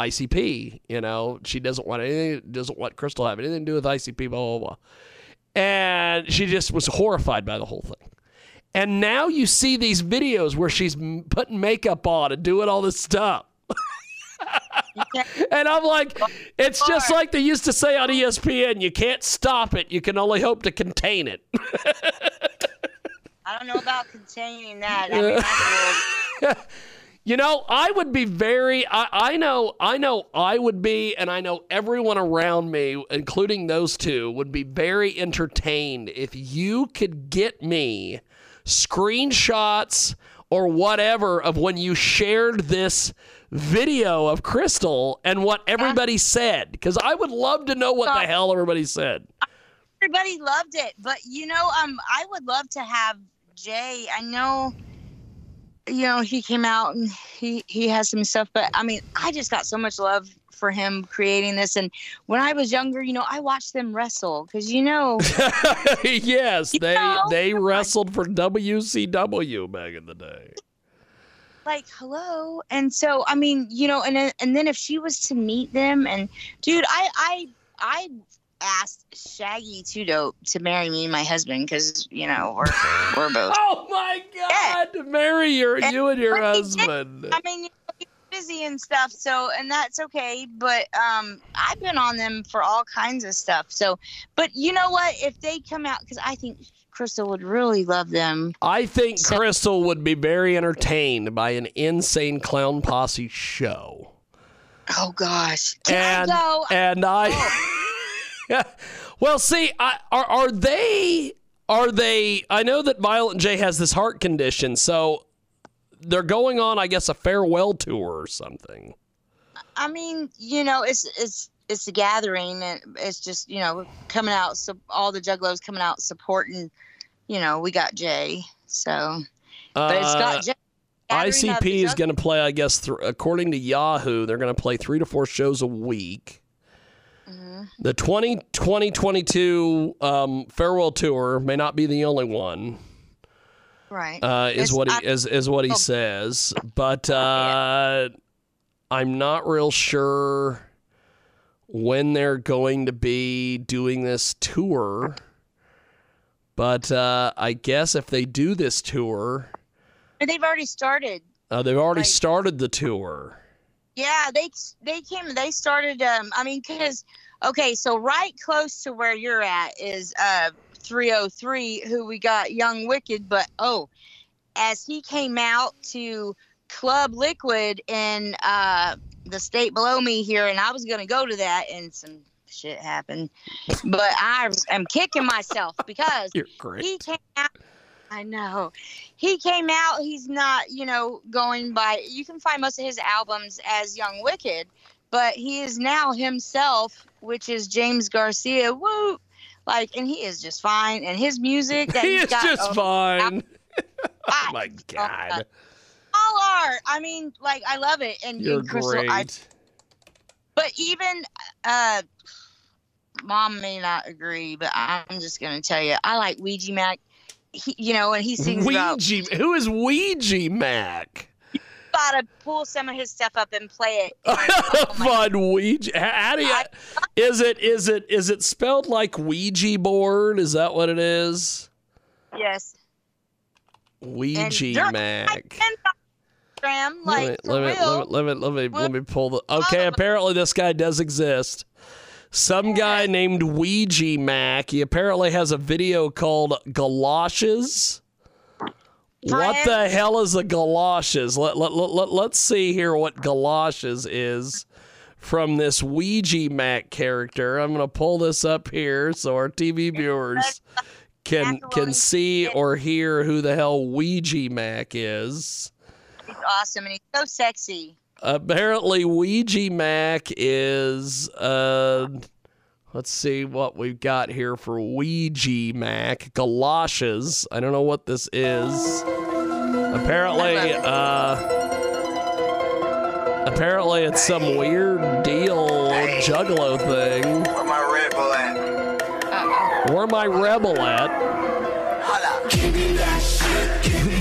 ICP. You know, she doesn't want anything, doesn't want Crystal to have anything to do with ICP, blah, blah, blah. And she just was horrified by the whole thing. And now you see these videos where she's putting makeup on and doing all this stuff. and I'm like, it's just like they used to say on ESPN you can't stop it, you can only hope to contain it. I don't know about containing that. I mean, that's a little- You know, I would be very I, I know I know I would be and I know everyone around me, including those two, would be very entertained if you could get me screenshots or whatever of when you shared this video of Crystal and what everybody said because I would love to know what the hell everybody said. Everybody loved it, but you know, um, I would love to have Jay. I know, you know, he came out and he he has some stuff, but I mean, I just got so much love for him creating this. And when I was younger, you know, I watched them wrestle because you know, yes, You they know? they wrestled for WCW back in the day. like hello and so i mean you know and and then if she was to meet them and dude i i i asked Shaggy 2 Dope to marry me and my husband because you know we're we're both Oh my God! To marry your And- you and your he did- husband. i mean busy and stuff so and that's okay but um i've been on them for all kinds of stuff so but you know what if they come out because i think crystal would really love them I think So- Crystal would be very entertained by an insane clown posse show. oh gosh can and i go and I Well, see, I, are are they are they I know that Violent J has this heart condition, so they're going on I guess a farewell tour or something. I mean, you know, it's it's it's a gathering, and it's just you know coming out. So all the juggalos coming out supporting. You know, we got Jay, so but it's Uh, got Jay. ICP is going to play, I guess, th- according to Yahoo, they're going to play three to four shows a week. Mhm. The 20, 2022 um, farewell tour may not be the only one. right. uh, is what he I- is is what he Oh. says. But uh, I'm not real sure when they're going to be doing this tour. But uh, I guess if they do this tour, They've already started. uh, they've already Like- started the tour. Yeah, they they came. They started. Um, I mean, because okay, so right close to where you're at is uh 303, who we got Young Wicked. But oh, as he came out to Club Liquid in uh the state below me here, and I was gonna go to that, and some shit happened. But I am kicking myself because You're great. he came out. I know. He came out. He's not, you know, going by. You can find most of his albums as Young Wicked, but he is now himself, which is James Garcia. Woo! Like, and he is just fine. And his music that he he's is got, just oh, fine. Oh my God, all art. I mean, like, I love it. And, you're and Crystal, great. I, but even, uh, mom may not agree, but I'm just gonna tell you, I like Ouija Macc. He, you know, and he sings about Ouija, who is Ouija Macc? gotta pull some of his stuff up and play it. oh Fun Ouija. How do you, I, is it is it is it spelled like Ouija board? Is that what it is? yes. Ouija there- Mac. And Instagram, like let, me, let, me, let me let me let me pull the. Okay, apparently this guy does exist. Some guy named Ouija Macc. He apparently has a video called Galoshes. What the hell is a galoshes? Let, let, let, let, let's see here what galoshes is from this Ouija Macc character. I'm going to pull this up here so our TV viewers can can see or hear who the hell Ouija Macc is. He's awesome and he's so sexy. Apparently, Ouija Macc is. Uh, let's see what we've got here for Ouija Macc. Galoshes. I don't know what this is. Apparently, uh, apparently it's some weird deal juggalo thing. Where my Red Bull at? Where my rebel at? Holla. Give me that shit. Give me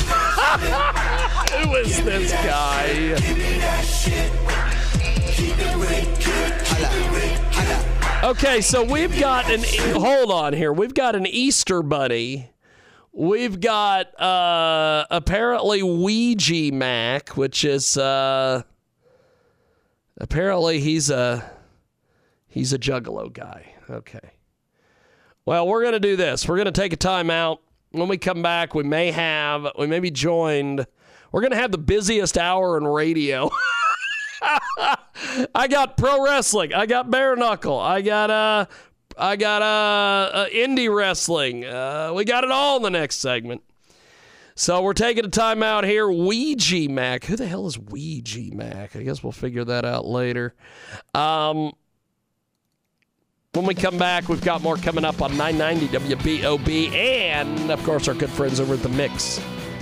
Who is this guy? Okay, so we've got an hold on here. We've got an Easter bunny. We've got uh apparently Ouija Macc, which is uh apparently he's a he's a juggalo guy. Okay. Well, we're gonna do this. We're gonna take a timeout. When we come back, we may have we may be joined. We're gonna have the busiest hour in radio. I got pro wrestling. I got bare knuckle. I got uh I got uh, uh indie wrestling. Uh, we got it all in the next segment. So we're taking a time out here. Ouija Macc. Who the hell is Ouija Macc? I guess we'll figure that out later. Um, when we come back, we've got more coming up on 990 WBOB and, of course, our good friends over at The Mix.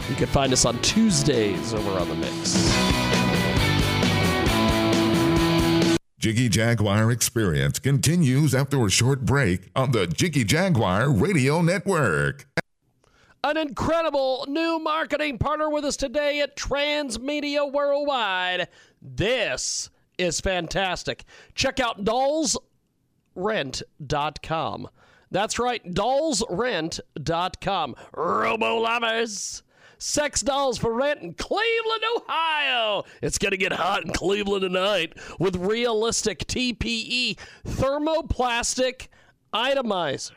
You can find us on Tuesdays over on The Mix. Jiggy Jaguar experience continues after a short break on the Jiggy Jaguar Radio Network. An incredible new marketing partner with us today at Transmedia Worldwide. This is fantastic. Check out dollsrent.com. That's right, dollsrent.com. Robo lovers. Sex dolls for rent in Cleveland, Ohio. It's going to get hot in Cleveland tonight with realistic TPE thermoplastic elastomer.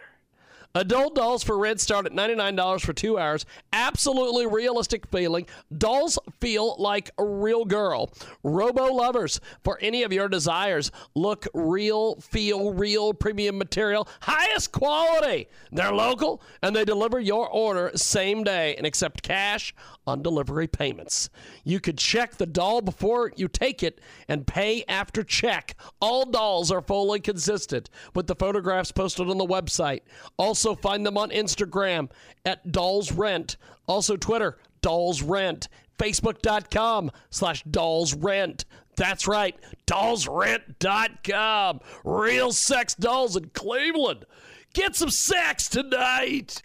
Adult dolls for rent start at $99 for two hours. Absolutely realistic feeling. Dolls feel like a real girl. Robo lovers for any of your desires. Look real, feel real, premium material, highest quality. They're local and they deliver your order same day and accept cash on delivery payments. You could check the doll before you take it and pay after check. All dolls are fully consistent with the photographs posted on the website. Also, find them on Instagram at Dolls Rent. Also, Twitter, Dolls Rent. Facebook.com slash Dolls Rent. That's right, dollsrent.com. Real sex dolls in Cleveland. Get some sex tonight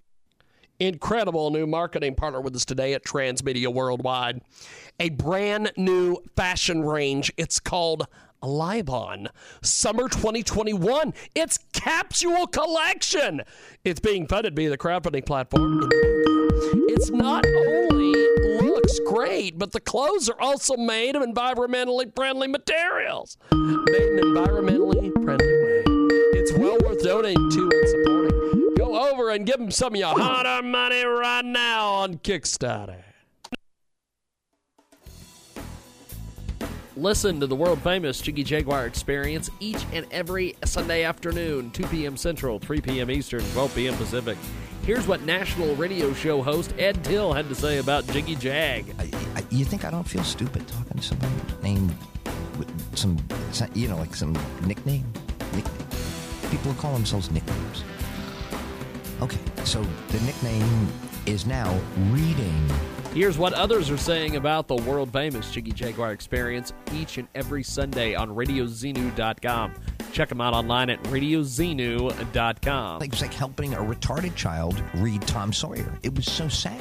incredible new marketing partner with us today at Transmedia Worldwide. A brand new fashion range. It's called Libon Summer 2021. It's Capsule Collection. It's being funded via the crowdfunding platform. It's not only looks great, but the clothes are also made of environmentally friendly materials. Made in an environmentally friendly way. It's well worth donating to and supporting. Go over and give them some of your hard-earned money right now on Kickstarter. Listen to the world famous Jiggy Jaguar experience each and every Sunday afternoon, 2 p.m. Central, 3 p.m. Eastern, 12 p.m. Pacific. Here's what national radio show host Ed Tyll had to say about Jiggy Jag. I, I, you think I don't feel stupid talking to somebody named some, you know, like some nickname? nickname? People call themselves nicknames. Okay, so the nickname is now reading. Here's what others are saying about the world famous Jiggy Jaguar experience each and every Sunday on RadioZenu.com. Check them out online at RadioZenu.com. It was like helping a retarded child read Tom Sawyer. It was so sad.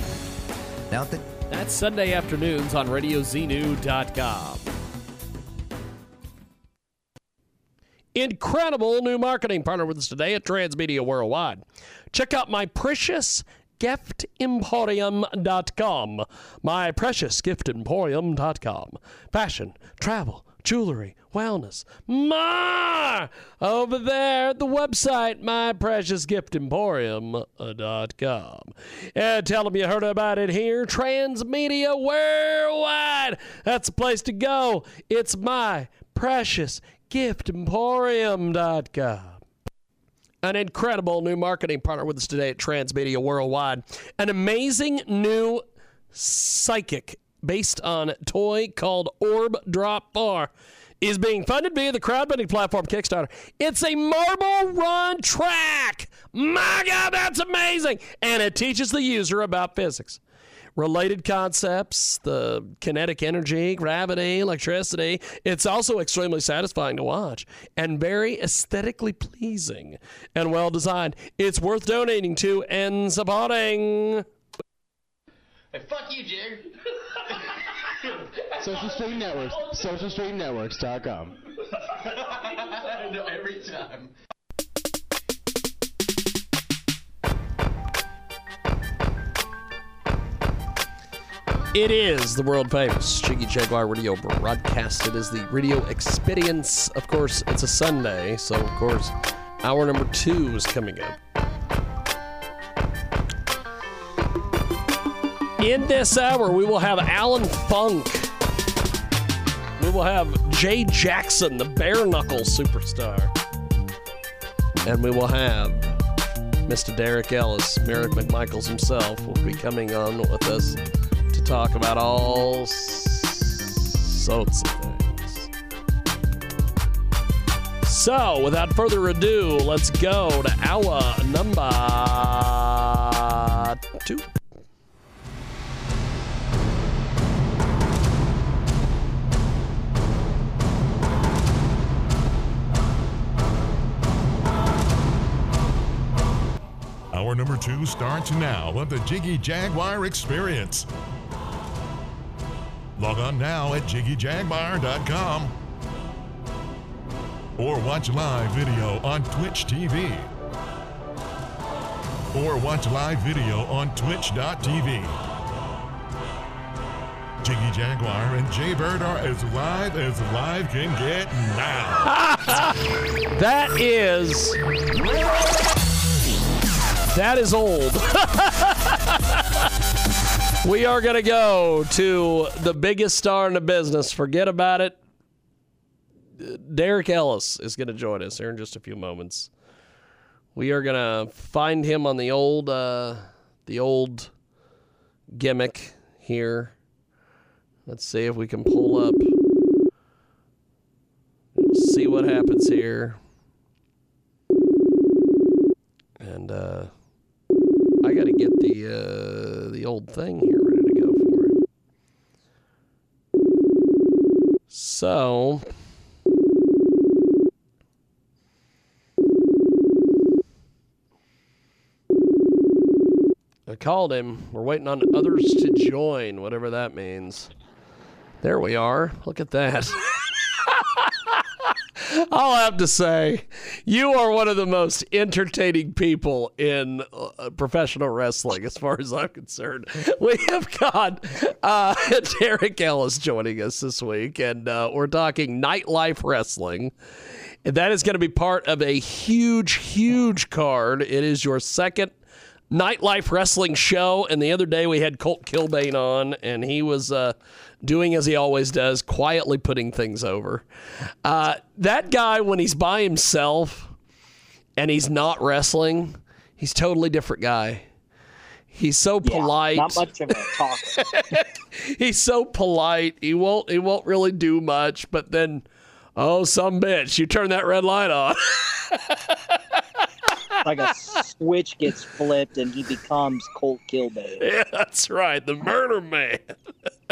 Now that That's Sunday afternoons on RadioZenu.com. Incredible new marketing partner with us today at Transmedia Worldwide. Check out my precious giftemporium.com. My precious giftemporium.com. Fashion, travel, jewelry, wellness, more over there at the website mypreciousgiftemporium.com. And tell them you heard about it here, Transmedia Worldwide. That's the place to go. It's my precious giftemporium.com an incredible new marketing partner with us today at Transmedia Worldwide. An amazing new psychic based on toy called Orb Drop Bar is being funded via the crowdfunding platform Kickstarter. It's a marble run track. My God, that's amazing. And it teaches the user about physics related concepts, the kinetic energy, gravity, electricity. It's also extremely satisfying to watch and very aesthetically pleasing and well designed. It's worth donating to and supporting. Hey, fuck you, Jig. Social Stream Networks. SocialStreamNetworks.com. no, every time. It is the world famous Jiggy Jaguar radio broadcast. It is the radio experience. Of course, it's a Sunday, so of course, hour number two is coming up. In this hour, we will have Alan Funk. We will have Jay Jackson, the bare knuckle superstar. And we will have Mr. Derek Ellis, Merrick McMichaels himself, will be coming on with us to talk about all sorts of things. So, without further ado, let's go to our number two. Hour number two starts now on the Jiggy Jaguar Experience. Log on now at jiggyjaguar.com or watch live video on Twitch TV or watch live video on twitch.tv. Jiggy Jaguar and Jaybird are as live as live can get now. That is. That is old. we are going to go to the biggest star in the business. Forget about it. Derek Ellis is going to join us here in just a few moments. We are going to find him on the old, uh, the old gimmick here. Let's see if we can pull up. See what happens here. And uh, I got to get the uh, the old thing here ready to go for him. So. I called him. We're waiting on others to join, whatever that means. There we are. Look at that. I'll have to say, you are one of the most entertaining people in uh, professional wrestling, as far as I'm concerned. We have got uh, Derek Ellis joining us this week, and uh, we're talking nightlife wrestling. And that is going to be part of a huge, huge card. It is your second nightlife wrestling show. And the other day we had Colt Kilbane on, and he was uh, doing as he always does, quietly putting things over. Uh, that guy, when he's by himself and he's not wrestling, he's totally different guy. He's so polite. Not much of a talker. he's so polite. He won't. He won't really do much. But then, oh, some bitch! You turn that red light on. like a switch gets flipped and he becomes Colt Kilbane. Yeah, that's right. The murder man.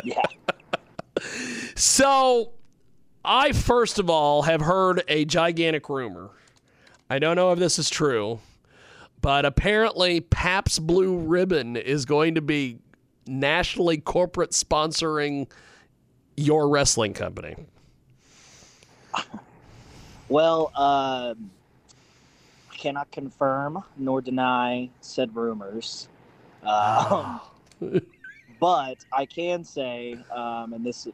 yeah. So, I first of all have heard a gigantic rumor. I don't know if this is true, but apparently Pabst Blue Ribbon is going to be nationally corporate sponsoring your wrestling company. Well, um, I cannot confirm nor deny said rumors. Um, but I can say, um, and this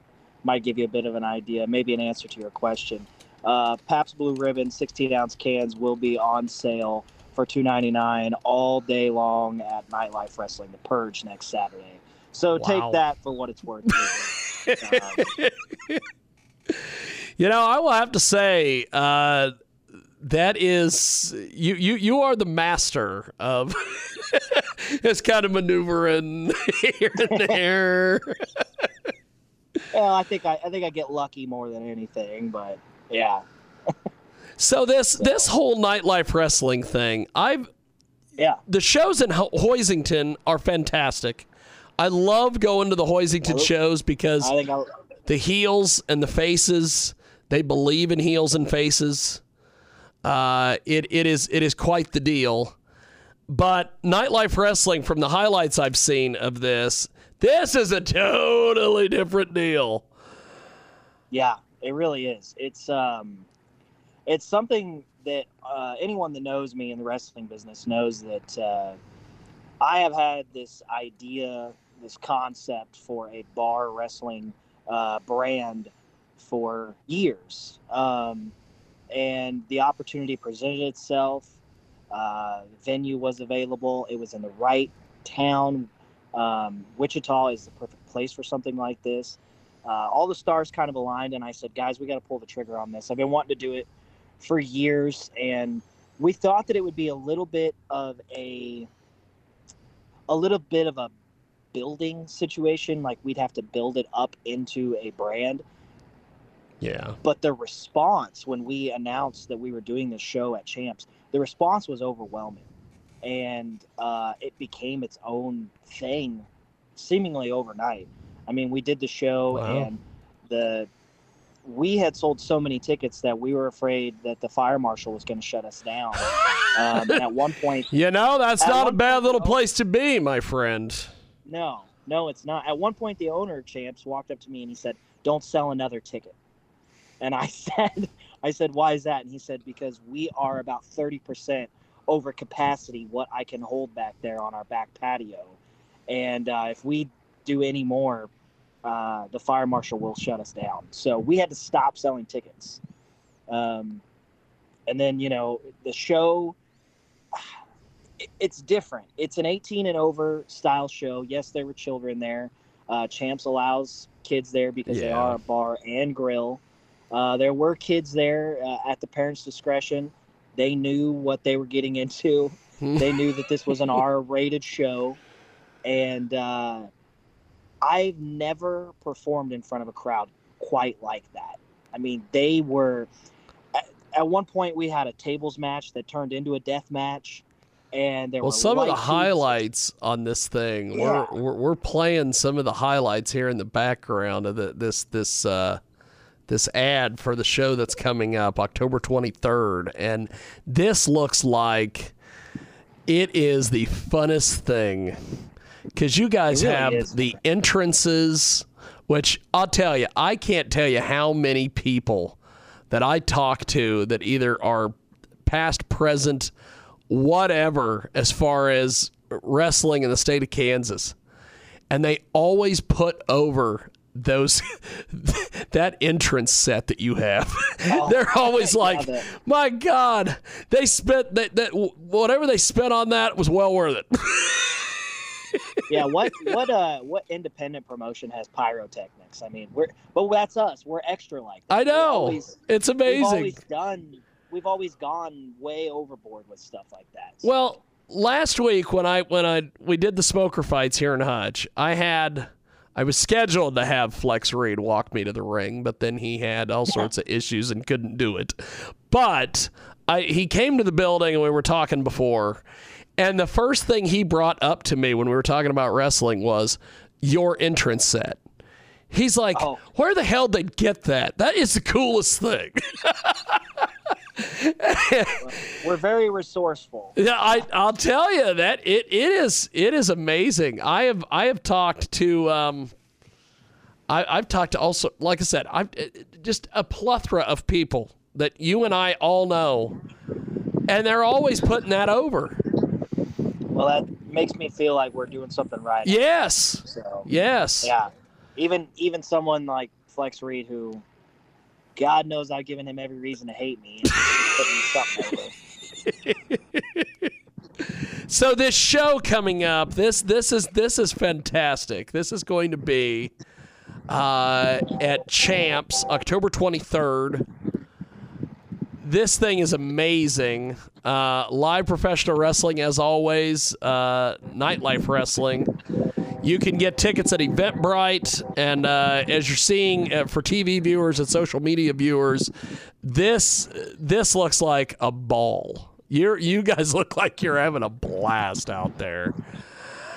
might give you a bit of an idea, maybe an answer to your question. Uh, Pabst Blue Ribbon 16 ounce cans will be on sale for $2.99 all day long at Nightlife Wrestling, The Purge, next Saturday. So Wow. take that for what it's worth. Um, You know, I will have to say uh, that is you you you are the master of this kind of maneuvering here and there. well, I think I, I think I get lucky more than anything, but yeah. So this this whole nightlife wrestling thing, I've yeah. The shows in Ho- Hoisington are fantastic. I love going to the Hoisington shows because I think I'll, the heels and the faces they believe in heels and faces. Uh, it it is it is quite the deal. But nightlife wrestling, from the highlights I've seen of this, this is a totally different deal. Yeah, it really is. It's um, it's something that uh, anyone that knows me in the wrestling business knows that uh, I have had this idea, this concept for a bar wrestling uh, brand for years, um, and the opportunity presented itself. Uh, venue was available. It was in the right town. Um, Wichita is the perfect place for something like this uh, all the stars kind of aligned and i said guys we got to pull the trigger on this i've been wanting to do it for years and we thought that it would be a little bit of a a little bit of a building situation like we'd have to build it up into a brand Yeah. but the response when we announced that we were doing this show at champs the response was overwhelming and uh, it became its own thing seemingly overnight i mean we did the show Wow. and the we had sold so many tickets that we were afraid that the fire marshal was going to shut us down um, at one point You know, that's not a bad little place to be, my friend. No, no, it's not. At one point, the owner of Champs walked up to me and he said, "Don't sell another ticket." And I said, "I said, why is that?" And he said, "Because we are about thirty percent over capacity. What I can hold back there on our back patio, and uh, if we do any more, uh, the fire marshal will shut us down." So we had to stop selling tickets. Um, and then you know the show it's different. It's an 18 and over style show. Yes, there were children there. Uh, Champs allows kids there because they are a bar and grill. Uh, there were kids there uh, at the parents' discretion. They knew what they were getting into. they knew that this was an R-rated show, and uh, I've never performed in front of a crowd quite like that. I mean, they were. At, at one point, we had a tables match that turned into a death match, and there Well, were some of the highlights on this thing, Yeah. we're, we're we're playing some of the highlights here in the background of the, this this uh, this ad for the show that's coming up October 23rd, and this looks like it is the funnest thing because you guys really have is. the entrances, which I'll tell you, I can't tell you how many people that I talk to that either are past, present, whatever, as far as wrestling in the state of Kansas. And they always put over those that entrance set that you have. They're always like, "My God, they spent that, that whatever they spent on that was well worth it." yeah, what what uh what independent promotion has pyrotechnics? I mean, we're but that's us. We're extra like that. I know. always- It's We've amazing. always done. We've always gone way overboard with stuff like that. Well, last week when I when I we did the smoker fights here in Hutch, I had I was scheduled to have Flex Reed walk me to the ring, but then he had all sorts of issues and couldn't do it. But I he came to the building and we were talking before, and the first thing he brought up to me when we were talking about wrestling was your entrance set. He's like, oh. "Where the hell did they get that? That is the coolest thing." We're very resourceful. Yeah, I I'll tell you that it, it is it is amazing. I have I have talked to um I I've talked to also like I said, I've just a plethora of people that you and I all know. And they're always putting that over. Well, that makes me feel like we're doing something right. Yes. So Yes. yeah, even even someone like Flex Reed, who God knows I've given him every reason to hate me. So this show coming up, this this is this is fantastic. This is going to be uh, at Champs October 23rd. This thing is amazing. Uh, live professional wrestling, as always. Uh, nightlife wrestling. You can get tickets at Eventbrite, and uh, as you're seeing uh, for TV viewers and social media viewers, this this looks like a ball. You you guys look like you're having a blast out there.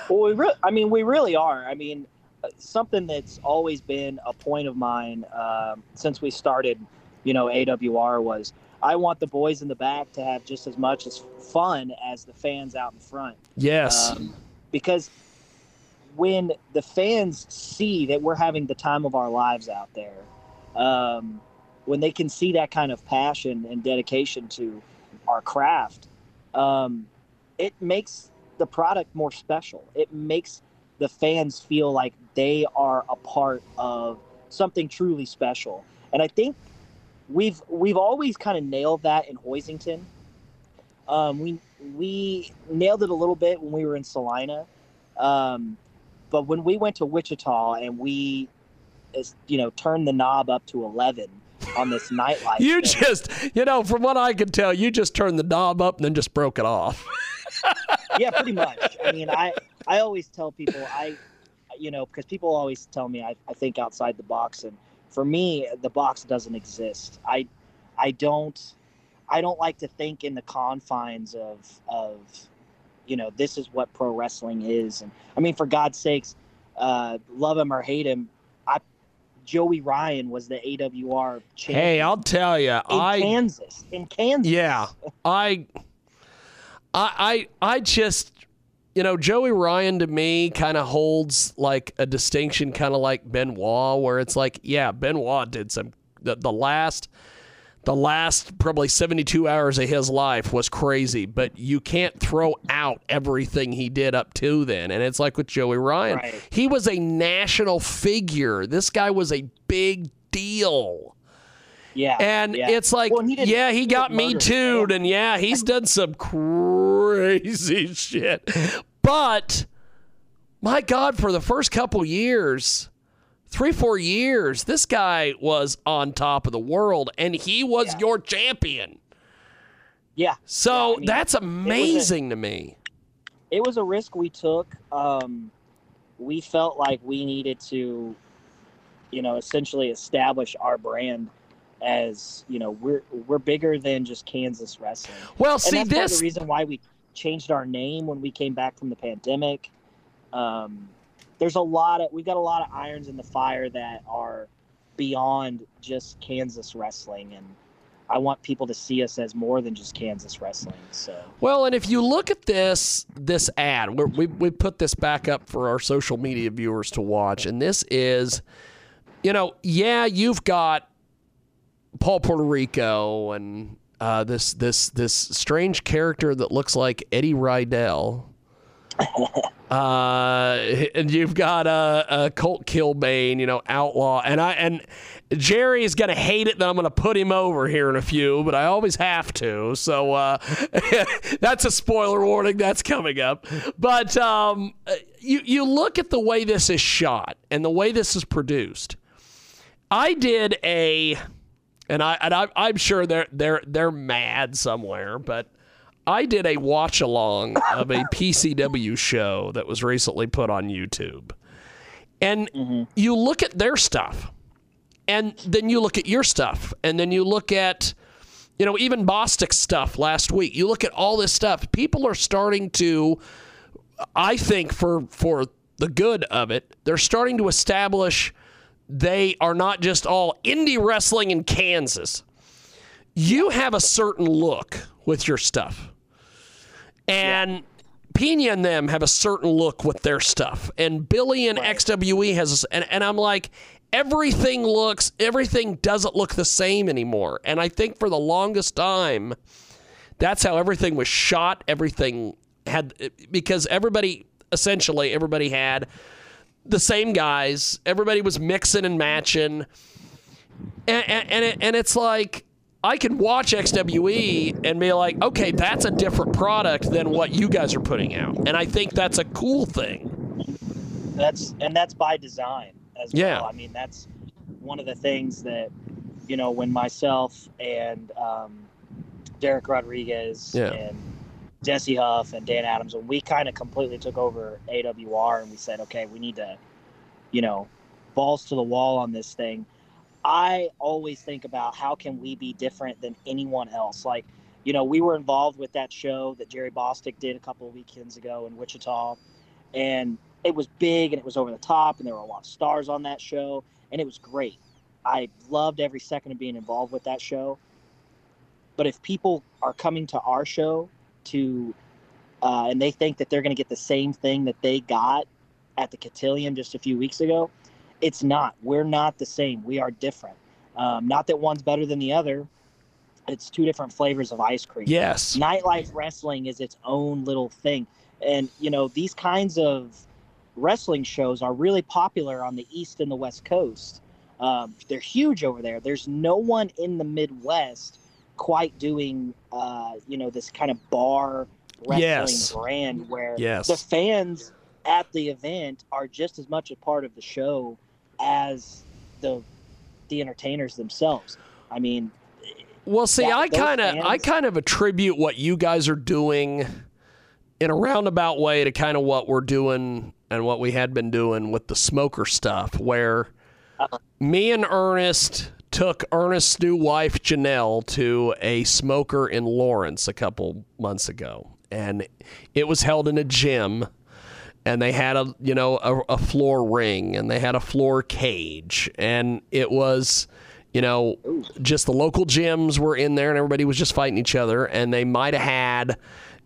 Well, we re- I mean, we really are. I mean, uh, something that's always been a point of mine um, since we started, you know, AWR was I want the boys in the back to have just as much as fun as the fans out in front. Yes. Um, because when the fans see that we're having the time of our lives out there, um, when they can see that kind of passion and dedication to our craft, um, it makes the product more special. It makes the fans feel like they are a part of something truly special. And I think we've we've always kind of nailed that in Hoisington. Um, we we nailed it a little bit when we were in Salina, um, but when we went to Wichita and we, you know, turned the knob up to eleven, on this nightlife. You thing. just, you know, from what I could tell, you just turned the knob up and then just broke it off. yeah, pretty much. I mean, I I always tell people I, you know, because people always tell me I, I think outside the box, and for me, the box doesn't exist. I I don't I don't like to think in the confines of of you know this is what pro wrestling is, and I mean, for God's sakes, uh, love him or hate him, I Joey Ryan was the AWR champion. Hey, I'll tell you, in I Kansas, in Kansas. Yeah, I, I, I, I just, you know, Joey Ryan to me kind of holds like a distinction, kind of like Benoit, where it's like, yeah, Benoit did some the, the last. The last probably 72 hours of his life was crazy, but you can't throw out everything he did up to then. And it's like with Joey Ryan. Right. He was a national figure. This guy was a big deal. Yeah, And yeah. it's like, Well, he yeah, he he got me too, and yeah, he's done some crazy shit. But my God, for the first couple years, three, four years, this guy was on top of the world, and he was your champion. Yeah. So Yeah, I mean, that's was a- amazing to me. it was a risk we took. Um, we felt like we needed to, you know, essentially establish our brand as you know we're we're bigger than just Kansas wrestling. Well, and see, that's this- the reason why we changed our name when we came back from the pandemic. Um, there's a lot of we've got a lot of irons in the fire that are beyond just Kansas wrestling, and I want people to see us as more than just Kansas wrestling. So. Well, and if you look at this this ad, we we put this back up for our social media viewers to watch, and this is, you know, yeah, you've got Paul Puerto Rico and uh, this this this strange character that looks like Eddie Rydell. Uh, and you've got a, a Colt Kilbane, you know, outlaw, and I and Jerry is gonna hate it that I'm gonna put him over here in a few, but I always have to. So uh, that's a spoiler warning. That's coming up. But um, you you look at the way this is shot and the way this is produced. I did a, and I and I'm sure they're they're they're mad somewhere, but I did a watch along of a PCW show that was recently put on YouTube. And mm-hmm. you look at their stuff, and then you look at your stuff, and then you look at, you know, even Bostic's stuff last week. You look at all this stuff. People are starting to, I think, for for the good of it, they're starting to establish they are not just all indie wrestling in Kansas. You have a certain look with your stuff. And Pena and them have a certain look with their stuff. And Billy and XWE has, and, and I'm like, everything looks, everything doesn't look the same anymore. And I think for the longest time, that's how everything was shot. Everything had, because everybody, essentially, everybody had the same guys. Everybody was mixing and matching. And, and, and, it, and it's like, I can watch XWE and be like, okay, that's a different product than what you guys are putting out. And I think that's a cool thing. that's and that's by design as Yeah. well. I mean, that's one of the things that you know when myself and um, Derek Rodriguez Yeah. and Jesse Huff and Dan Adams, when we kind of completely took over AWR and we said, okay, we need to, you know, balls to the wall on this thing. I always think about how can we be different than anyone else. Like, you know, we were involved with that show that Jerry Bostick did a couple of weekends ago in Wichita, and it was big and it was over the top, and there were a lot of stars on that show, and it was great. I loved every second of being involved with that show. But if people are coming to our show to, uh, and they think that they're going to get the same thing that they got at the Cotillion just a few weeks ago, it's not. We're not the same. We are different. Um, not that one's better than the other. It's two different flavors of ice cream. Yes. Nightlife wrestling is its own little thing. And, you know, these kinds of wrestling shows are really popular on the East and the West Coast. Um, they're huge over there. There's no one in the Midwest quite doing, uh, you know, this kind of bar wrestling Yes. brand where Yes. the fans at the event are just as much a part of the show as the the entertainers themselves. I mean, Well, see, that- I kind of I kind of attribute what you guys are doing in a roundabout way to kind of what we're doing and what we had been doing with the smoker stuff where uh-huh. me and Ernest took Ernest's new wife Janelle to a smoker in Lawrence a couple months ago and it was held in a gym and they had a you know a, a floor ring and they had a floor cage and it was you know just the local gyms were in there and everybody was just fighting each other and they might have had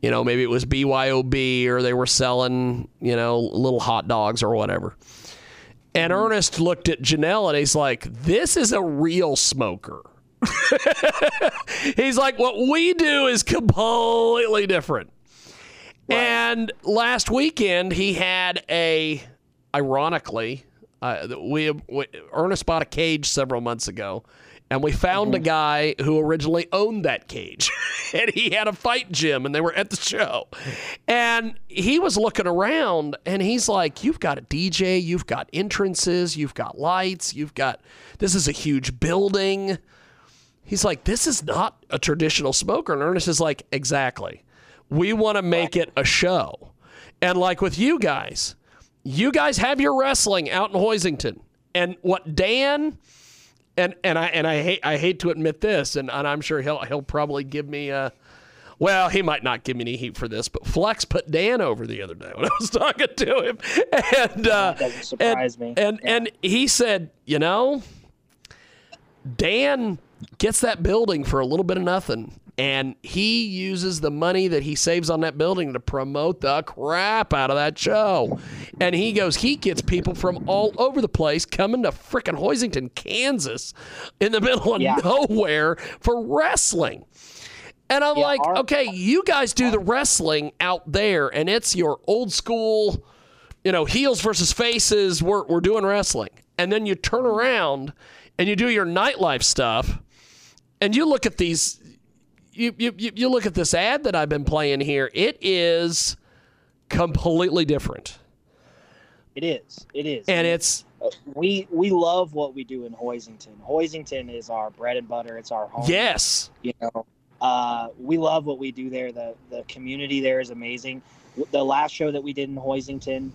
you know maybe it was BYOB or they were selling you know little hot dogs or whatever. And mm-hmm. Ernest looked at Janelle and he's like this is a real smoker. He's like what we do is completely different and last weekend he had a, ironically, uh, we, we Ernest bought a cage several months ago, and we found a guy who originally owned that cage, and he had a fight gym, and they were at the show, and he was looking around, and he's like, "You've got a DJ, you've got entrances, you've got lights, you've got this is a huge building." He's like, "This is not a traditional smoker," and Ernest is like, "Exactly." We want to make it a show. And like with you guys, you guys have your wrestling out in Hoisington. And what Dan and and I and I hate I hate to admit this, and, and I'm sure he'll he'll probably give me a well, he might not give me any heat for this, but Flex put Dan over the other day when I was talking to him, and uh, doesn't surprise and, me. And and he said, you know, Dan gets that building for a little bit of nothing. And he uses the money that he saves on that building to promote the crap out of that show. And he goes, he gets people from all over the place coming to frickin' Hoisington, Kansas, in the middle of Yeah. nowhere for wrestling. And I'm Yeah, like, our- okay, you guys do the wrestling out there, and it's your old school, you know, heels versus faces. We're, we're doing wrestling. And then you turn mm-hmm. around and you do your nightlife stuff, and you look at these, you, you, you you look at this ad that I've been playing here. It is completely different. It is. It is. And it's we we love what we do in Hoisington. Hoisington is our bread and butter. It's our home. Yes. You know, uh, we love what we do there. The the community there is amazing. The last show that we did in Hoisington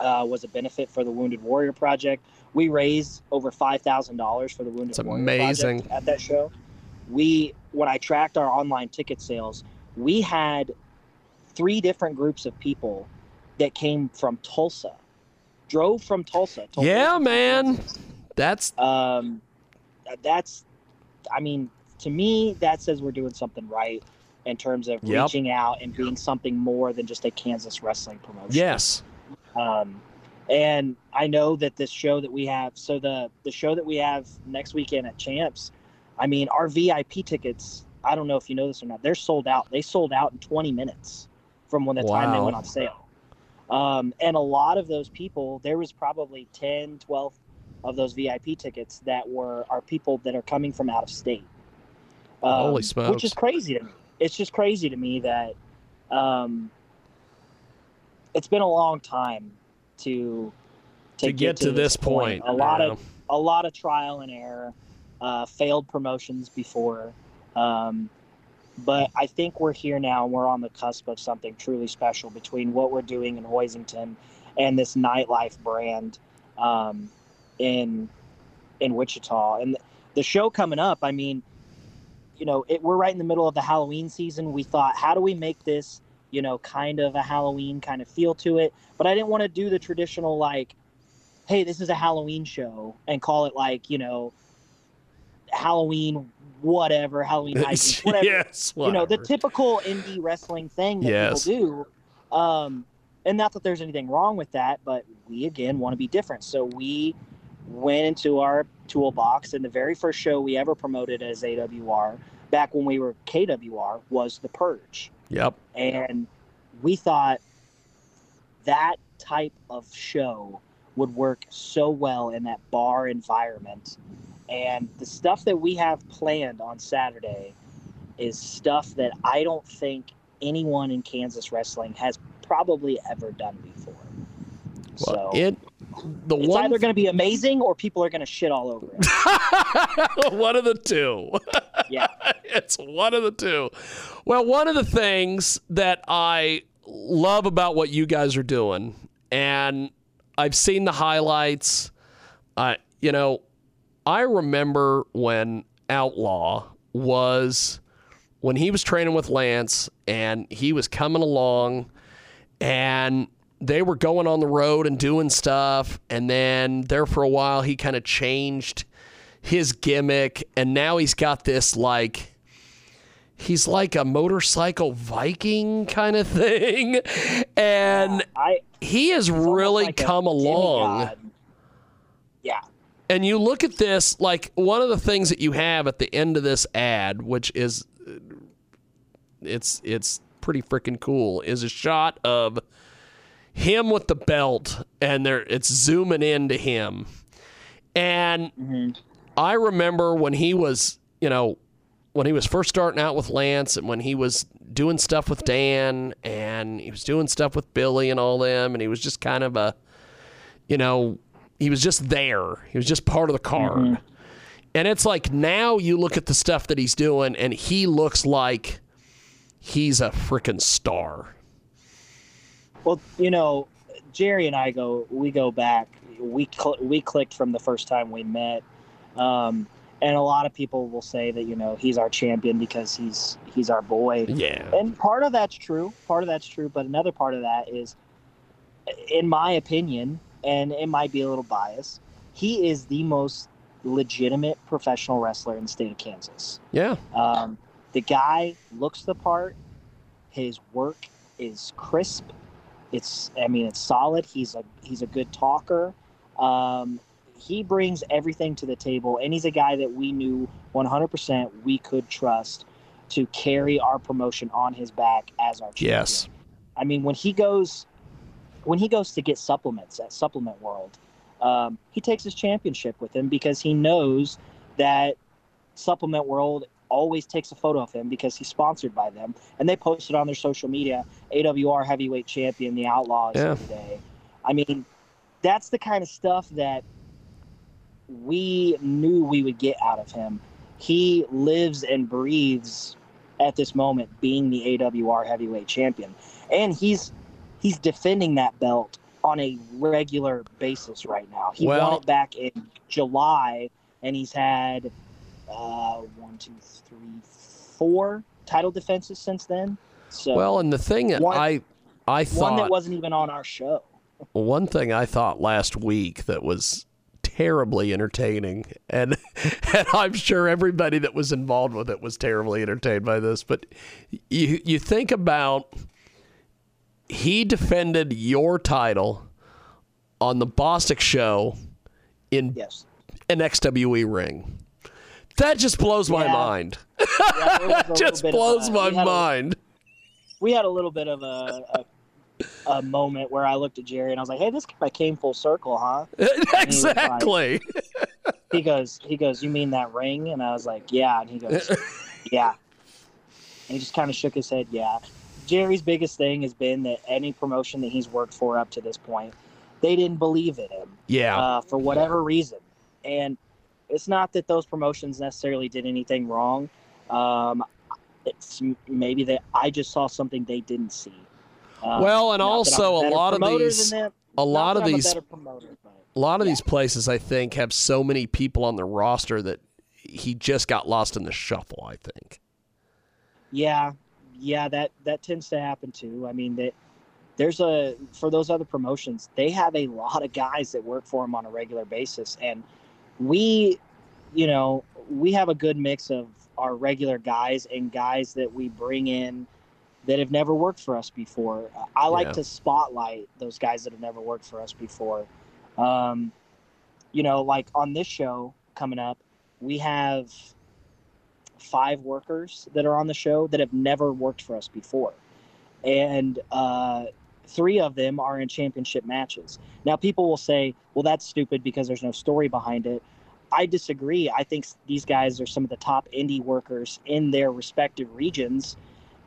uh, was a benefit for the Wounded Warrior Project. We raised over five thousand dollars for the Wounded It's Warrior amazing. Project at that show. We when I tracked our online ticket sales, we had three different groups of people that came from Tulsa, drove from Tulsa. Tulsa yeah, man. That's um, that's, I mean, to me, that says we're doing something right in terms of Yep. reaching out and being something more than just a Kansas wrestling promotion. yes. Um, and I know that this show that we have, so the the show that we have next weekend at Champs, I mean, our VIP tickets. I don't know if you know this or not. They're sold out. They sold out in 20 minutes from when the time they went on sale. Um, and a lot of those people, there was probably 10, 12 of those VIP tickets that were are people that are coming from out of state. Um, Holy Which is crazy to me. It's just crazy to me that um, it's been a long time to To get to this point, A lot yeah. of a lot of trial and error, uh, failed promotions before, um, but I think we're here now. and We're on the cusp of something truly special between what we're doing in Hoisington and this nightlife brand um, in in Wichita. And the show coming up, I mean, you know, it, we're right in the middle of the Halloween season. We thought, how do we make this, you know, kind of a Halloween kind of feel to it? But I didn't want to do the traditional like, hey, this is a Halloween show and call it like, you know, Halloween whatever, Halloween hijinks, whatever. yes. You know, the typical indie wrestling thing that Yes. people do. Um, and not that there's anything wrong with that, but we again want to be different. So we went into our toolbox, and the very first show we ever promoted as AWR, back when we were KWR, was The Purge. Yep. And we thought that type of show would work so well in that bar environment. And the stuff that we have planned on Saturday is stuff that I don't think anyone in Kansas wrestling has probably ever done before. Well, so it the it's one either going to be amazing or people are going to shit all over it. one of the two. yeah. it's one of the two. Well, one of the things that I love about what you guys are doing, and I've seen the highlights. I, you know, I remember when Outlaw was when he was training with Lance and he was coming along and they were going on the road and doing stuff. And then there for a while he kind of changed his gimmick. And now he's got this like he's like a motorcycle viking kind of thing. And I he has really like come along. demigod. And you look at this like one of the things that you have at the end of this ad which is uh, it's it's pretty freaking cool is a shot of him with the belt and there it's zooming into him. And mm-hmm. i remember when he was you know when he was first starting out with lance and when he was doing stuff with dan and he was doing stuff with billy and all them and he was just kind of a you know he was just there he was just part of the card and it's like now you look at the stuff that he's doing and he looks like he's a freaking star Well, you know, Jerry and I go we go back. We cl- we clicked from the first time we met, um, and a lot of people will say that you know he's our champion because he's he's our boy. Yeah. And part of that's true. Part of that's true, but another part of that is, in my opinion, and it might be a little biased, he is the most legitimate professional wrestler in the state of Kansas. yeah Um, the guy looks the part. His work is crisp. It's, I mean, it's solid. He's a he's a good talker. Um, he brings everything to the table, and he's a guy that we knew 100% we could trust to carry our promotion on his back as our champion. yes I mean, when he goes, when he goes to get supplements at Supplement World, um, he takes his championship with him because he knows that Supplement World always takes a photo of him because he's sponsored by them, and they post it on their social media. AWR Heavyweight Champion, the Outlaws Yeah. today. I mean, that's the kind of stuff that we knew we would get out of him. He lives and breathes at this moment being the AWR heavyweight champion. And he's he's defending that belt on a regular basis right now. He Well- won it back in July and he's had uh, one, two, three, four title defenses since then. So well and the thing that one- i i one thought that wasn't even on our show. one thing I thought last week that was terribly entertaining, and, and I'm sure everybody that was involved with it was terribly entertained by this. But you you think about he defended your title on the Bostic show in Yes. an XWE ring. That just blows my Yeah. mind. Yeah, there was a That just blows a- my we had a- mind. we had a little bit of a, a a moment where I looked at Jerry and I was like, "Hey, this of came full circle, huh?" And he like- exactly. he goes, he goes, "You mean that ring?" And I was like, "Yeah." And he goes, "Yeah." And he just kind of shook his head, "Yeah." Jerry's biggest thing has been that any promotion that he's worked for up to this point, they didn't believe in him. Yeah. Uh, for whatever reason, and it's not that those promotions necessarily did anything wrong. Um, it's maybe that I just saw something they didn't see. Um, Well, and not that I'm also a lot of these- them, a lot of I'm a these- promoter, but A lot of these places, I think, have so many people on the roster that he just got lost in the shuffle. I think. Yeah, yeah, that that tends to happen too. I mean that there's a for those other promotions, they have a lot of guys that work for them on a regular basis, and we, you know, we have a good mix of our regular guys and guys that we bring in that have never worked for us before. I like Yeah. to spotlight those guys that have never worked for us before. Um, you know, like on this show coming up, we have five workers that are on the show that have never worked for us before. And uh, three of them are in championship matches. Now, people will say, well, that's stupid because there's no story behind it. I disagree. I think these guys are some of the top indie workers in their respective regions.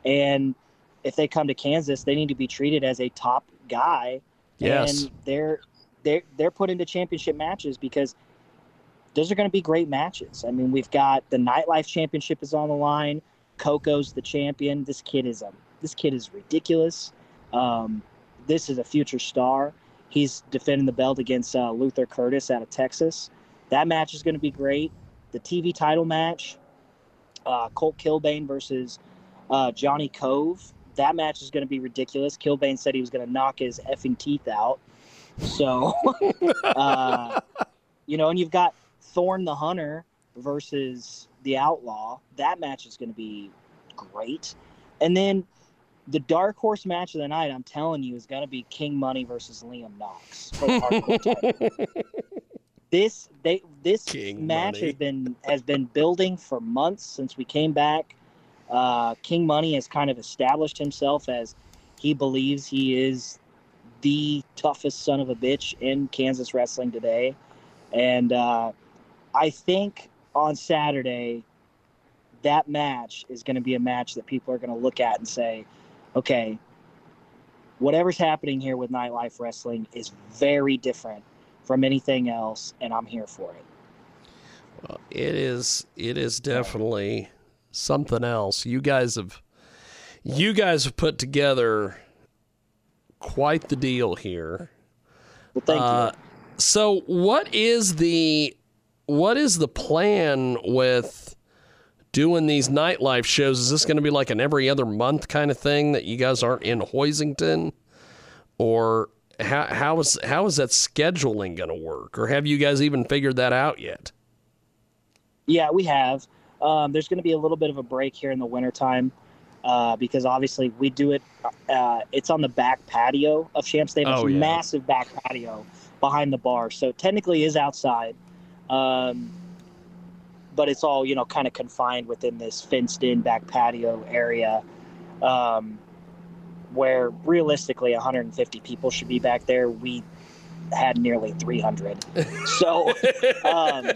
And if they come to Kansas, they need to be treated as a top guy. Yes. And they're they're they're put into championship matches because those are going to be great matches. I mean, we've got the nightlife championship is on the line. Coco's the champion. This kid is a this kid is ridiculous. Um, this is a future star. He's defending the belt against uh, Luther Curtis out of Texas. That match is going to be great. The TV title match, uh, Colt Kilbane versus uh, Johnny Cove. That match is going to be ridiculous. Kilbane said he was going to knock his effing teeth out. So, uh, you know, and you've got Thorn the Hunter versus the Outlaw. That match is going to be great. And then the dark horse match of the night, I'm telling you, is going to be King Money versus Liam Knox. for the hardcore title. this they this King match Money. has been has been building for months since we came back. Uh, King Money has kind of established himself as he believes he is the toughest son of a bitch in Kansas wrestling today, and uh, I think on Saturday that match is going to be a match that people are going to look at and say, okay, whatever's happening here with nightlife wrestling is very different from anything else, and I'm here for it. Well, it is it is definitely something else. You guys have you guys have put together quite the deal here. Well, thank you. Uh, so, what is the what is the plan with doing these nightlife shows? Is this going to be like an every other month kind of thing that you guys aren't in Hoisington, or how how is how is that scheduling going to work, or have you guys even figured that out yet? Yeah, we have. Um, there's going to be a little bit of a break here in the wintertime uh, because obviously we do it. Uh, it's on the back patio of Champs Stadium. It's Oh, a yeah. massive back patio behind the bar. So technically is outside. Um, but it's all, you know, kind of confined within this fenced in back patio area um, where realistically 150 people should be back there. We had nearly 300. So, um,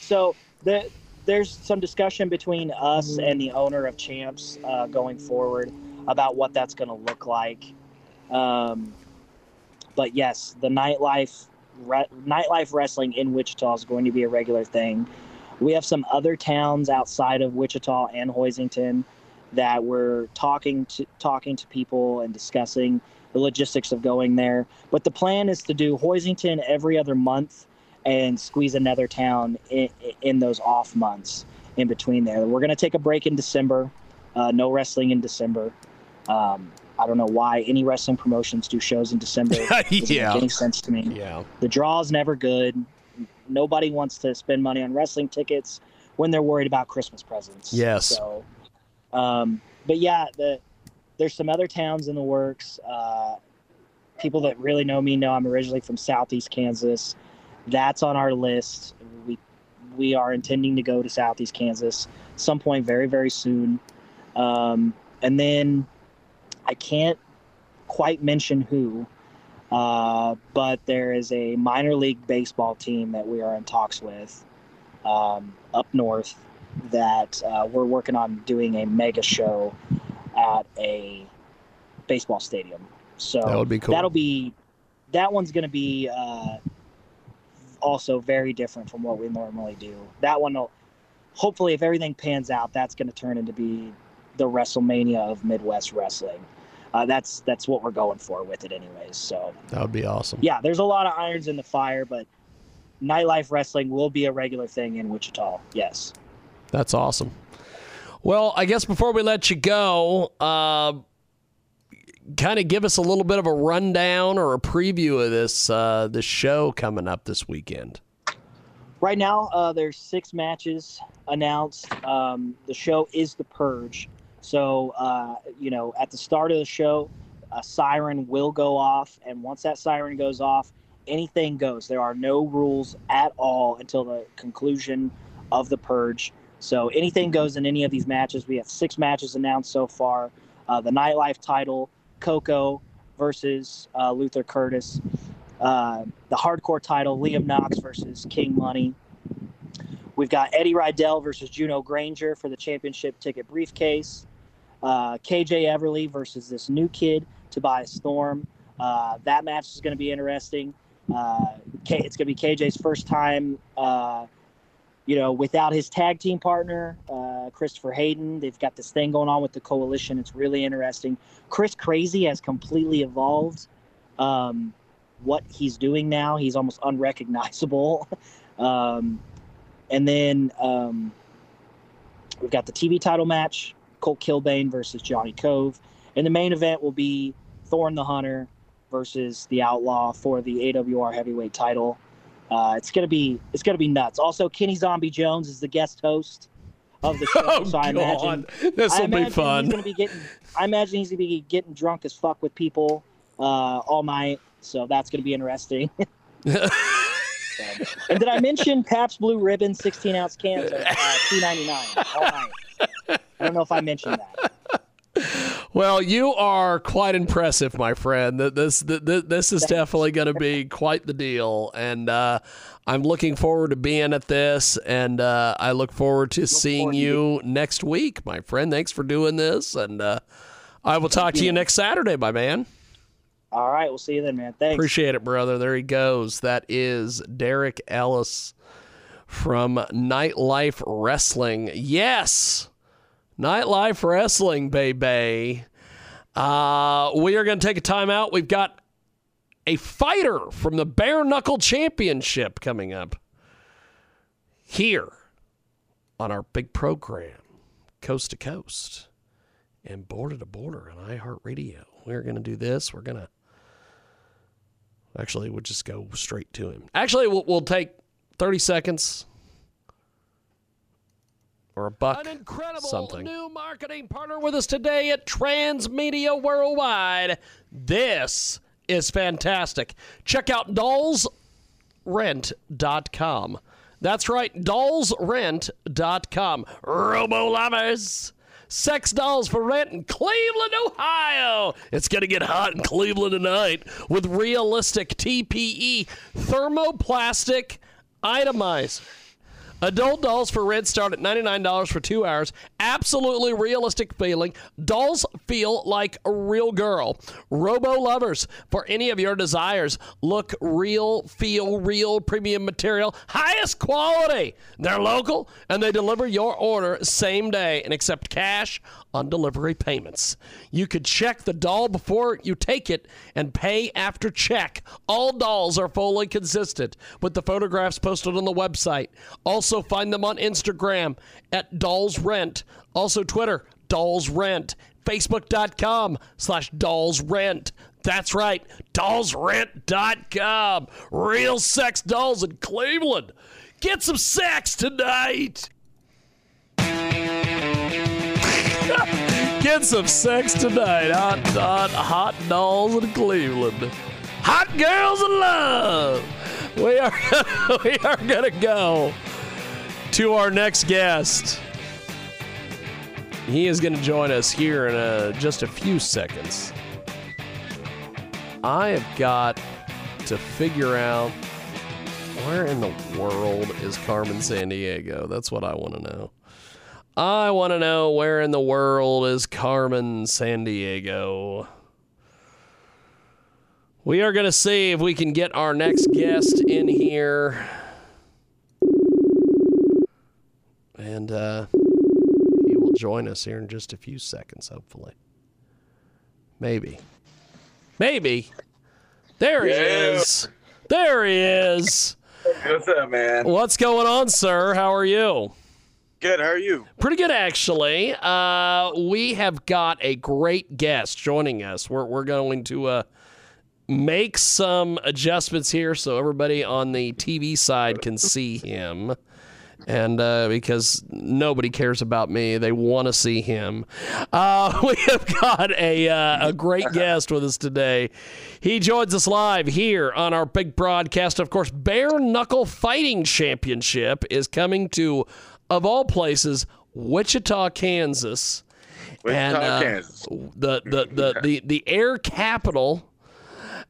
so the, there's some discussion between us and the owner of Champs uh, going forward about what that's going to look like. Um, but yes, the nightlife re- nightlife wrestling in Wichita is going to be a regular thing. We have some other towns outside of Wichita and Hoisington that we're talking to talking to people and discussing the logistics of going there. But the plan is to do Hoisington every other month and squeeze another town in, in those off months in between there. We're going to take a break in December. Uh, no wrestling in December. Um, I don't know why any wrestling promotions do shows in December. Doesn't Yeah. make any sense to me. Yeah. The draw is never good. Nobody wants to spend money on wrestling tickets when they're worried about Christmas presents. Yes. So, um, but yeah, the there's some other towns in the works. Uh, people that really know me know I'm originally from Southeast Kansas. That's on our list. We we are intending to go to Southeast Kansas some point very very soon. Um, and then I can't quite mention who, uh, but there is a minor league baseball team that we are in talks with um, up north that uh, we're working on doing a mega show at a baseball stadium. So That would be cool. That'll be that one's going to be uh, also very different from what we normally do. That one will hopefully, if everything pans out, that's going to turn into be the WrestleMania of Midwest wrestling. Uh, that's that's what we're going for with it, anyways. So That would be awesome. yeah, there's a lot of irons in the fire, but nightlife wrestling will be a regular thing in Wichita. Yes. That's awesome. Well, I guess before we let you go, uh, kind of give us a little bit of a rundown or a preview of this uh, this show coming up this weekend. Right now, uh, there's six matches announced. Um, the show is the Purge, so uh, you know at the start of the show, a siren will go off, and once that siren goes off, anything goes. There are no rules at all until the conclusion of the Purge. So anything goes in any of these matches. We have six matches announced so far. Uh, the Nightlife title, Coco versus uh, Luther Curtis. Uh, the hardcore title, Liam Knox versus King Money. We've got Eddie Rydell versus Juno Granger for the championship ticket briefcase. Uh, KJ Everly versus this new kid, Tobias Storm. Uh, that match is going to be interesting. Uh, K- it's going to be KJ's first time, uh, you know, without his tag team partner, uh, Christopher Hayden. They've got this thing going on with the coalition. It's really interesting. Chris Crazy has completely evolved. Um, what he's doing now, he's almost unrecognizable. um, and then um, we've got the TV title match Colt Kilbane versus Johnny Cove. And the main event will be Thorn the Hunter versus the Outlaw for the AWR heavyweight title. Uh, it's gonna be it's gonna be nuts. Also, Kenny Zombie Jones is the guest host of the show, Oh, so I imagine This'll be fun. He's gonna be getting. I imagine he's gonna be getting drunk as fuck with people uh, all night. So that's gonna be interesting. and did I mention Pabst Blue Ribbon 16 ounce cans are uh, 2.99 all night? I don't know if I mentioned that. Well, you are quite impressive, my friend. Th- This th- th- this is definitely going to be quite the deal, and uh, I'm looking forward to being at this, and uh, I look forward to seeing you next week, my friend. Thanks for doing this, and uh, I will talk to you next Saturday, my man. All right, we'll see you then, man. Thanks. Appreciate it, brother. There he goes. That is Derek Ellis from Nightlife Wrestling. Yes, Nightlife Wrestling, baby. Uh, we are going to take a timeout. We've got a fighter from the Bare Knuckle Championship coming up here on our big program, Coast to Coast and Border to Border on iHeartRadio. We're going to do this. We're going to Actually, we'll just go straight to him. Actually, we'll, we'll take 30 seconds or a buck. An incredible something. new marketing partner with us today at Transmedia Worldwide. This is fantastic. Check out dollsrent.com. That's right, dollsrent.com. Robo lovers. Sex dolls for rent in Cleveland, Ohio. It's going to get hot in Cleveland tonight with realistic TPE thermoplastic elastomer. Adult dolls for rent start at $99 for two hours. Absolutely realistic feeling. Dolls feel like a real girl. Robo lovers for any of your desires. Look real, feel real, premium material, highest quality. They're local and they deliver your order same day and accept cash on delivery payments. You could check the doll before you take it and pay after check. All dolls are fully consistent with the photographs posted on the website. Also find them on Instagram at Dolls Rent. Also Twitter, Dolls Rent. Facebook.com slash Dolls Rent. That's right, dollsrent.com. Real sex dolls in Cleveland. Get some sex tonight. Get some sex tonight. Hot, hot, hot dolls in Cleveland. Hot girls in love. We are we are gonna go to our next guest. He is going to join us here in a, just a few seconds. I have got to figure out where in the world is Carmen Sandiego. That's what I want to know. I want to know where in the world is Carmen Sandiego. We are going to see if we can get our next guest in here. And uh, he will join us here in just a few seconds, hopefully. Maybe. Maybe. There he Yeah. is. There he is. What's up, man? What's going on, sir? How are you? Good. How are you? Pretty good, actually. Uh, we have got a great guest joining us. We're, we're going to uh, make some adjustments here so everybody on the TV side can see him. And uh, because nobody cares about me, they want to see him. Uh, we have got a, uh, a great guest with us today. He joins us live here on our big broadcast. Of course, Bare Knuckle Fighting Championship is coming to, of all places, Wichita, Kansas. Wichita, uh, Kansas. The, the, the, the, the air capital.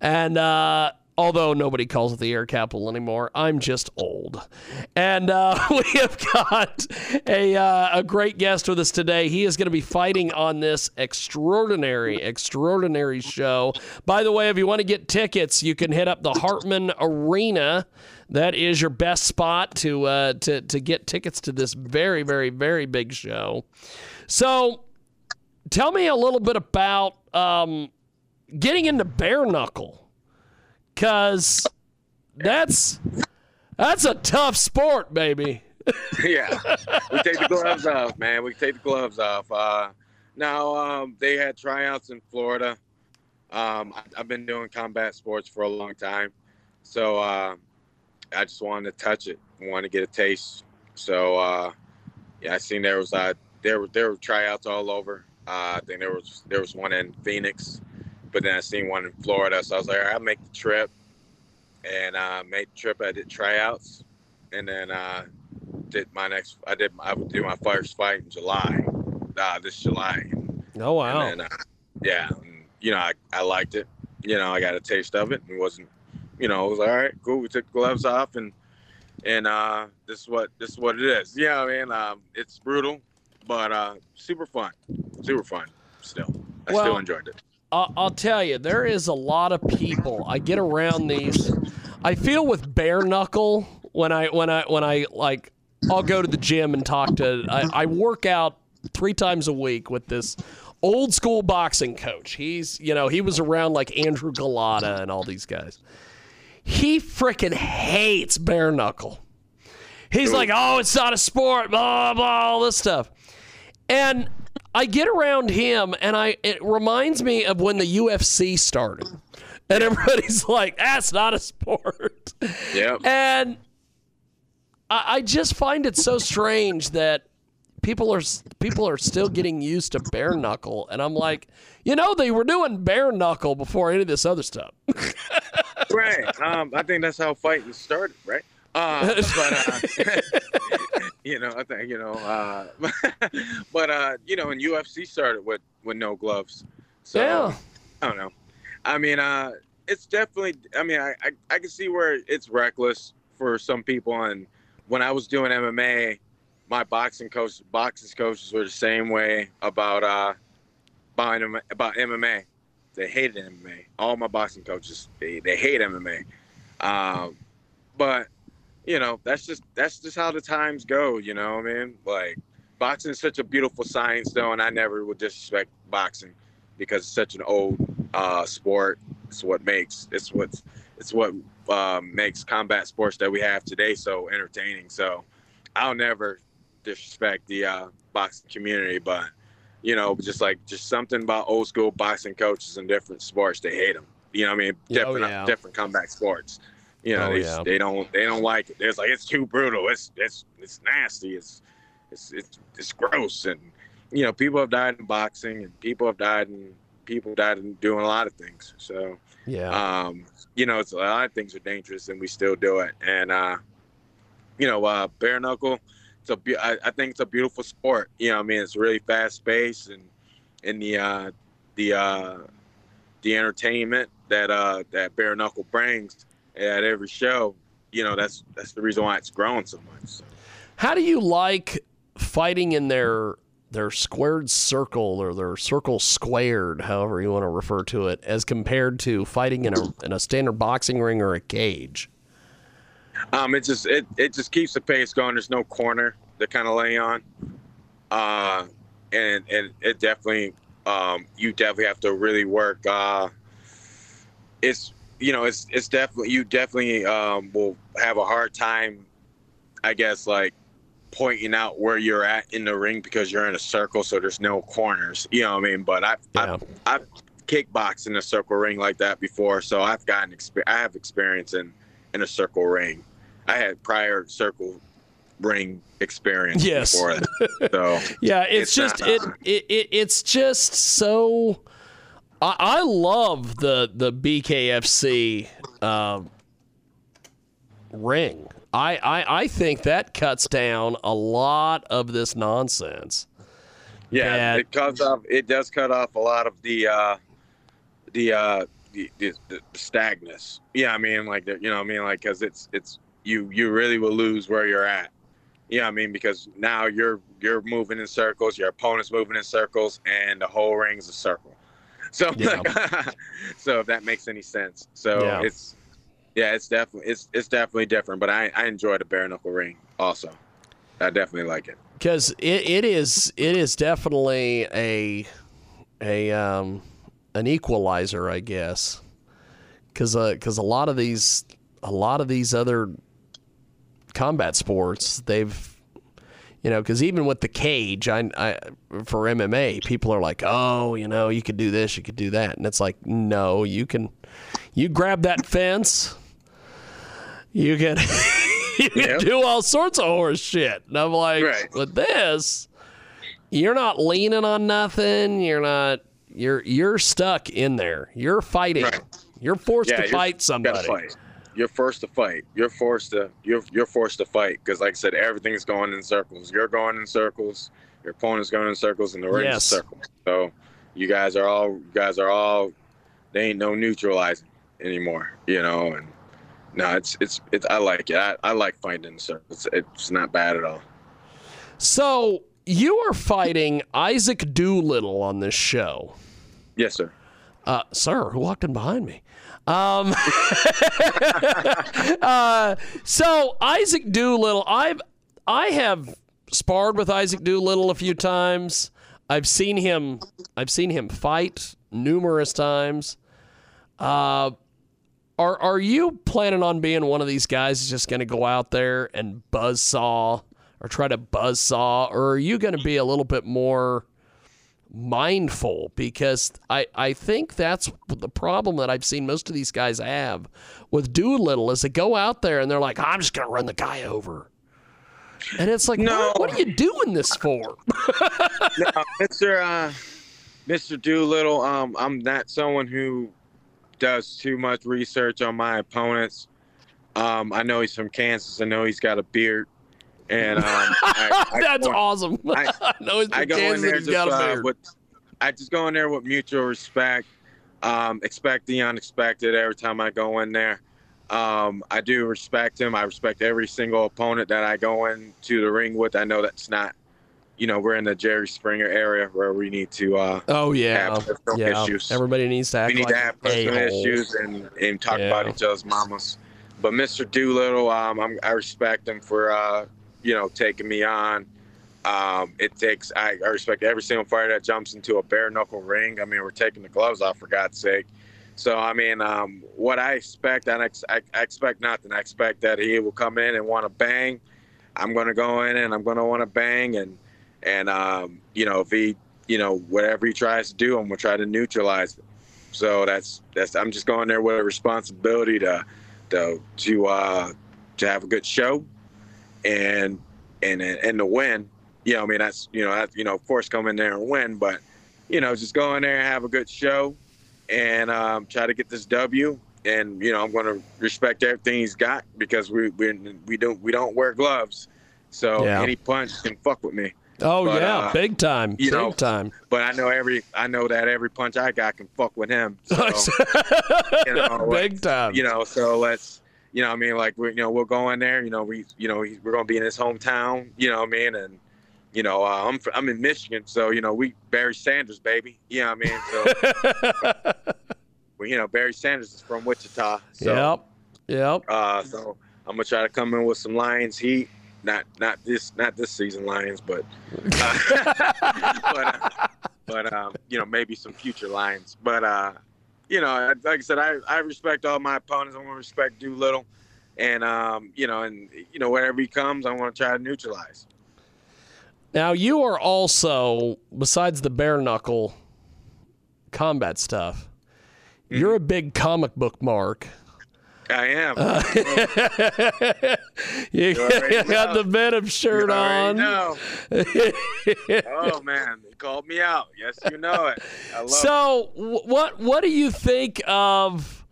And uh, although nobody calls it the air capital anymore. I'm just old. And uh, we have got a, uh, a great guest with us today. He is going to be fighting on this extraordinary, extraordinary show. By the way, if you want to get tickets, you can hit up the Hartman Arena. That is your best spot to uh, to to get tickets to this very, very, very big show. So, tell me a little bit about um, getting into bare knuckle because that's that's a tough sport, baby. yeah, we take the gloves off, man. We take the gloves off. Uh, now um, they had tryouts in Florida. Um, I, I've been doing combat sports for a long time, so uh, I just wanted to touch it, wanted to get a taste. So uh, yeah, I seen there was uh, there were there were tryouts all over. Uh, I think there was there was one in Phoenix, but then I seen one in Florida. So I was like, All right, I'll make the trip, and uh, made the trip. I did tryouts, and then uh, did my next. I did I would do my first fight in July, uh, this July. Oh wow! And then, uh, yeah, and, you know I, I liked it. You know I got a taste of it. It wasn't, you know, it was all right, cool. We took the gloves off and and uh, this is what this is what it is. Yeah, I mean, um, it's brutal, but uh, super fun, super fun. Still, I Well- still enjoyed it. I'll, I'll tell you, there is a lot of people. I get around these. I feel with bare knuckle when I when I when I like. I'll go to the gym and talk to. I, I work out three times a week with this old school boxing coach. He's you know he was around like Andrew Golota and all these guys. He freaking hates bare knuckle. He's like, oh, it's not a sport, blah blah, all this stuff. And I get around him, and I it reminds me of when the UFC started, and everybody's like, "That's not a sport." Yeah. And I, I just find it so strange that people are people are still getting used to bare knuckle, and I'm like, you know, they were doing bare knuckle before any of this other stuff. right. Um, I think that's how fighting started, right? Uh, but uh, you know, I think you know, uh, but uh, you know, and UFC started with with no gloves. So Yeah. I don't know. I mean, uh, it's definitely. I mean, I, I I can see where it's reckless for some people. And when I was doing MMA, my boxing coach, boxing coaches were the same way about uh, about, about MMA. They hated MMA. All my boxing coaches, they, they hate MMA. Um, but you know, that's just that's just how the times go. You know, what I mean, like boxing is such a beautiful science, though, and I never would disrespect boxing because it's such an old uh, sport. It's what makes it's what it's what um, makes combat sports that we have today so entertaining. So I'll never disrespect the uh, boxing community, but you know, just like just something about old school boxing coaches and different sports, they hate them. You know, what I mean, oh, different yeah. different combat sports. You know, Oh, they, yeah. they don't they don't like it. It's like it's too brutal. It's it's it's nasty. It's it's it's, it's gross. And you know, people have died in boxing, and people have died in people died in doing a lot of things. So Yeah. um, you know, it's a lot of things are dangerous, and we still do it. And uh, you know, uh, bare knuckle. It's a be- I, I think it's a beautiful sport. You know, I mean, it's really fast paced, and and the uh, the uh, the entertainment that uh, that bare knuckle brings at every show. You know, that's that's the reason why it's grown so much. So. How do you like fighting in their their squared circle or their circle squared, however you want to refer to it, as compared to fighting in a in a standard boxing ring or a cage? Um, it just it, it just keeps the pace going. There's no corner to kind of lay on, uh, and and it definitely um, you definitely have to really work. Uh, it's you know it's it's definitely you definitely um, will have a hard time, I guess like pointing out where you're at in the ring because you're in a circle, so there's no corners. You know what I mean? But I I I've kickboxed in a circle ring like that before, so I've gotten exper- I have experience in in a circle ring. I had prior circle ring experience Yes. before that. So Yeah, it's, just uh, it, it it it's just so. I, I love the the BKFC um, ring. I, I I think that cuts down a lot of this nonsense. Yeah, it cuts off. It does cut off a lot of the uh, the uh, the, the, the stagnus. Yeah, I mean, like the, you know, what I mean, like because it's it's you you really will lose where you're at. Yeah, I mean because now you're you're moving in circles, your opponent's moving in circles, and the whole ring's a circle. So, Yeah. so if that makes any sense, so Yeah. it's yeah, it's definitely it's it's definitely different. But I I enjoy the bare knuckle ring also. I definitely like it. because it, it is it is definitely a a um an equalizer, I guess. Because because a lot of these a lot of these other combat sports they've you know because even with the cage I, I for MMA people are like oh you know you could do this you could do that and it's like no you can you grab that fence you can you can do all sorts of horse shit. And I'm like, with this, you're not leaning on nothing. You're not. You're you're stuck in there. You're fighting. You're forced Yeah, to you're- fight somebody. fight. You're forced to fight. You're forced to you're you're forced to fight because, like I said, everything's going in circles. You're going in circles. Your opponent's going in circles, and the ring's Yes. a circle. So you guys are all you guys are all. They ain't no neutralizing anymore. You know, and no, it's it's it's. I like it. I, I like fighting in circles. It's not bad at all. So you are fighting Isaac Doolittle on this show. Yes, sir. Uh, sir, who walked in behind me? Um, uh, so Isaac Doolittle, I've I have sparred with Isaac Doolittle a few times. I've seen him. I've seen him fight numerous times. Uh, are are you planning on being one of these guys that's just going to go out there and buzzsaw or try to buzzsaw, or are you going to be a little bit more? Mindful because I, I think that's the problem that I've seen most of these guys have with Doolittle is they go out there and they're like, I'm just going to run the guy over. And it's like, what, what are you doing this for? no, Mr. Uh, Mr. Doolittle, um, I'm not someone who does too much research on my opponents. Um, I know he's from Kansas. I know he's got a beard, and um, I, I That's go- awesome. I, know he's I go in there just he's got a uh, with, I just go in there with mutual respect. Um, expect the unexpected every time I go in there. Um, I do respect him. I respect every single opponent that I go into the ring with. I know that's not, you know, we're in the Jerry Springer area where we need to. Uh, Oh yeah, have personal yeah. issues. Everybody needs to we need like to have personal a-holes. issues and, and talk Yeah. about each other's mamas. But Mr. Doolittle, um, I'm, I respect him for, uh, you know, taking me on. Um, it takes, I, I respect every single fighter that jumps into a bare knuckle ring. I mean, we're taking the gloves off for God's sake. So, I mean, um, what I expect, I, I, I expect nothing. I expect that he will come in and want to bang. I'm going to go in and I'm going to want to bang. And, and um, you know, if he, you know, whatever he tries to do, I'm going to try to neutralize it. So that's, that's, I'm just going there with a responsibility to, to, to, uh, to have a good show and, and, and to win. You know, I mean, that's, you know, that's, you know, of course, come in there and win, but, you know, just go in there and have a good show and um, try to get this W. And you know, I'm going to respect everything he's got because we we, we don't we don't wear gloves, so Yeah. any punch can fuck with me. Oh But, yeah, uh, big time, big know, time. But I know every I know that every punch I got can fuck with him. So, you know, big time. You know, so let's you know, I mean, like we you know we'll go in there. You know, we you know we- we're going to be in his hometown. You know, what I mean, and you know uh, I'm I'm in Michigan, so you know we Barry Sanders, baby. You know what I mean? So. well, you know, Barry Sanders is from Wichita. So, Yep. Yep. Uh, so I'm gonna try to come in with some Lions heat. Not not this not this season Lions, but uh, but uh, but um, you know maybe some future Lions. But uh, you know, like I said, I, I respect all my opponents. I want to respect Doolittle, and um, you know, and you know wherever he comes, I want to try to neutralize. Now you are also, besides the bare knuckle combat stuff, Mm-hmm. you're a big comic book mark. I am. Uh, you You got know. the Venom shirt You on. already oh man, he called me out. Yes, you know it. I love it. so wh- what what do you think of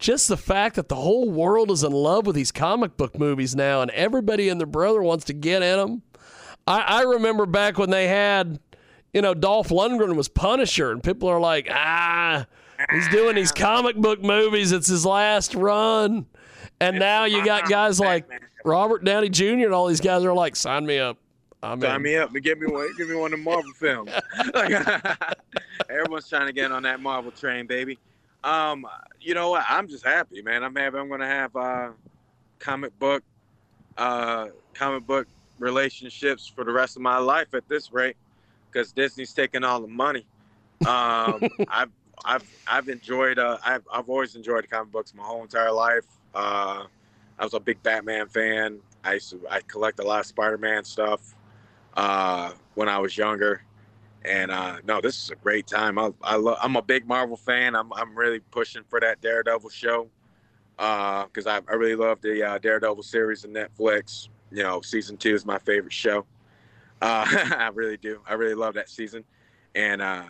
just the fact that the whole world is in love with these comic book movies now and everybody and their brother wants to get in them I, I remember back when they had you know Dolph Lundgren was Punisher and people are like ah He's doing these comic book movies. It's his last run. And now you got guys like Robert Downey Jr. and all these guys are like, sign me up. I'm Sign in. me up and give me one. Give me one of the Marvel films. Everyone's trying to get on that Marvel train, baby. Um, you know what? I'm just happy, man. I'm happy. I'm gonna have uh, comic book, uh, comic book relationships for the rest of my life at this rate, because Disney's taking all the money. Um, I've I've I've enjoyed. Uh, I've I've always enjoyed comic books my whole entire life. Uh, I was a big Batman fan. I used to I collect a lot of Spider-Man stuff uh, when I was younger. And uh, no, this is a great time. I, I lo- I'm a big Marvel fan. I'm, I'm really pushing for that Daredevil show because I, I really love the uh, Daredevil series on Netflix. You know, season two is my favorite show. Uh, I really do. I really love that season. And uh,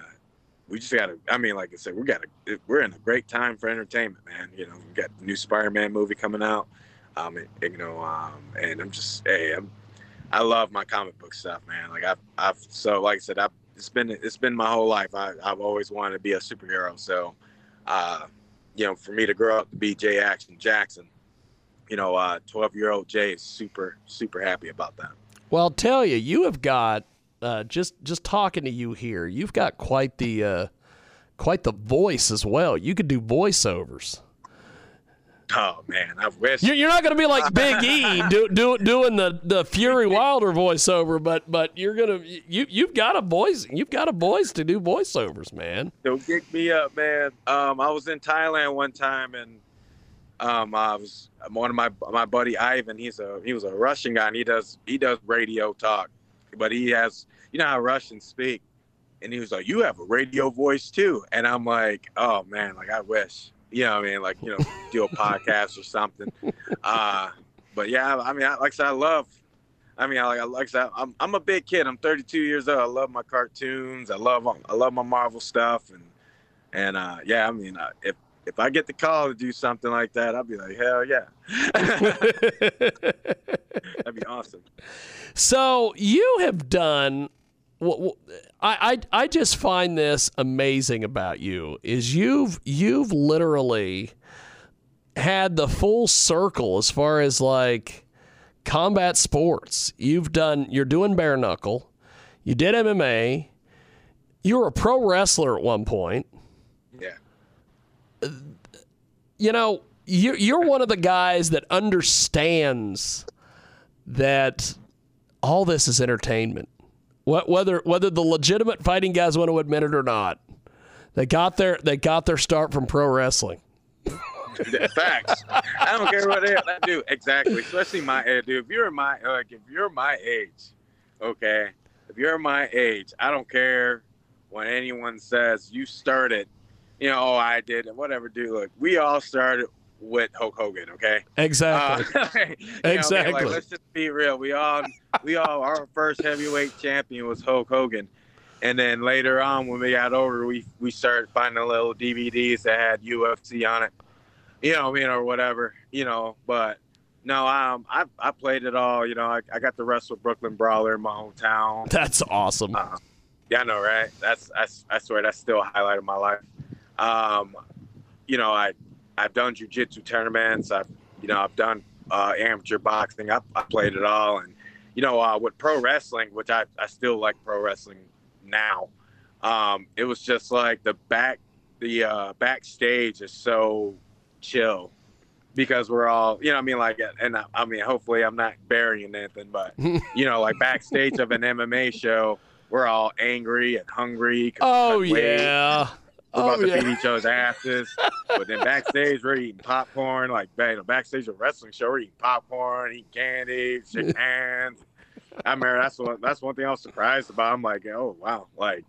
we just got to, I mean, like I said, we got to, we're in a great time for entertainment, man. You know, we got the new Spider Man movie coming out. Um, and, you know, um, and I'm just, hey, I'm, I love my comic book stuff, man. Like I've, I've, so like I said, I've, it's been, it's been my whole life. I, I've always wanted to be a superhero. So, uh, you know, for me to grow up to be Jay Action Jackson, you know, uh, 12 year old Jay is super, super happy about that. Well, I'll tell you, you have got uh, just just talking to you here. You've got quite the uh, quite the voice as well. You could do voiceovers. Oh man, I wish You're, you're not going to be like Big E do, do, doing the, the Fury Wilder voiceover, but but you're gonna you you've got a voice you've got a voice to do voiceovers, man. Don't get me up, man. Um, I was in Thailand one time, and um, I was one of my my buddy Ivan. He's a he was a Russian guy, and he does he does radio talk, but he has you know how Russians speak, and he was like, "You have a radio voice too," and I'm like, "Oh man, like I wish." You know what I mean? Like, you know, do a podcast or something. Uh, but yeah, I mean, I, like I said, I love I mean, I like, I like I said, I'm, I'm a big kid. I'm 32 years old. I love my cartoons. I love I love my Marvel stuff, and and uh, yeah, I mean, uh, if if I get the call to do something like that, I'll be like, hell yeah, that'd be awesome. So you have done. I, I I just find this amazing about you is you've you've literally had the full circle as far as like combat sports. You've done you're doing bare knuckle. You did MMA. You were a pro wrestler at one point. Yeah. You know, you're you're one of the guys that understands that all this is entertainment. Whether whether the legitimate fighting guys want to admit it or not, they got their they got their start from pro wrestling. Facts. I don't care what they do. Exactly. Especially my age, dude. If you're my like, if you're my age, okay. If you're my age, I don't care when anyone says you started. You know, oh, I did, and whatever, dude. Look, we all started with Hulk Hogan, okay? Exactly. Uh, you know Exactly. Like, let's just be real. We all, we all, our first heavyweight champion was Hulk Hogan, and then later on, when we got over, we we started finding little DVDs that had UFC on it, you know, I mean, or whatever, you know. But no, um, I I played it all. You know, I, I got to wrestle Brooklyn Brawler in my hometown. That's awesome. Uh, yeah, I know, right? That's that's I swear that's still a highlight of my life. Um, you know, I I've done jujitsu tournaments. I've you know I've done uh, amateur boxing. I, I played it all, and you know uh, with pro wrestling, which I I still like pro wrestling now. Um, it was just like the back the uh, backstage is so chill because we're all you know I mean like and I, I mean hopefully I'm not burying anything, but you know like backstage of an MMA show, we're all angry and hungry. Oh yeah. We're Oh about to yeah. beat each other's asses. but then backstage, we're eating popcorn. Like, backstage of a wrestling show, we're eating popcorn, eating candy, shaking hands. I remember that's one, that's one thing I was surprised about. I'm like, oh, wow. Like,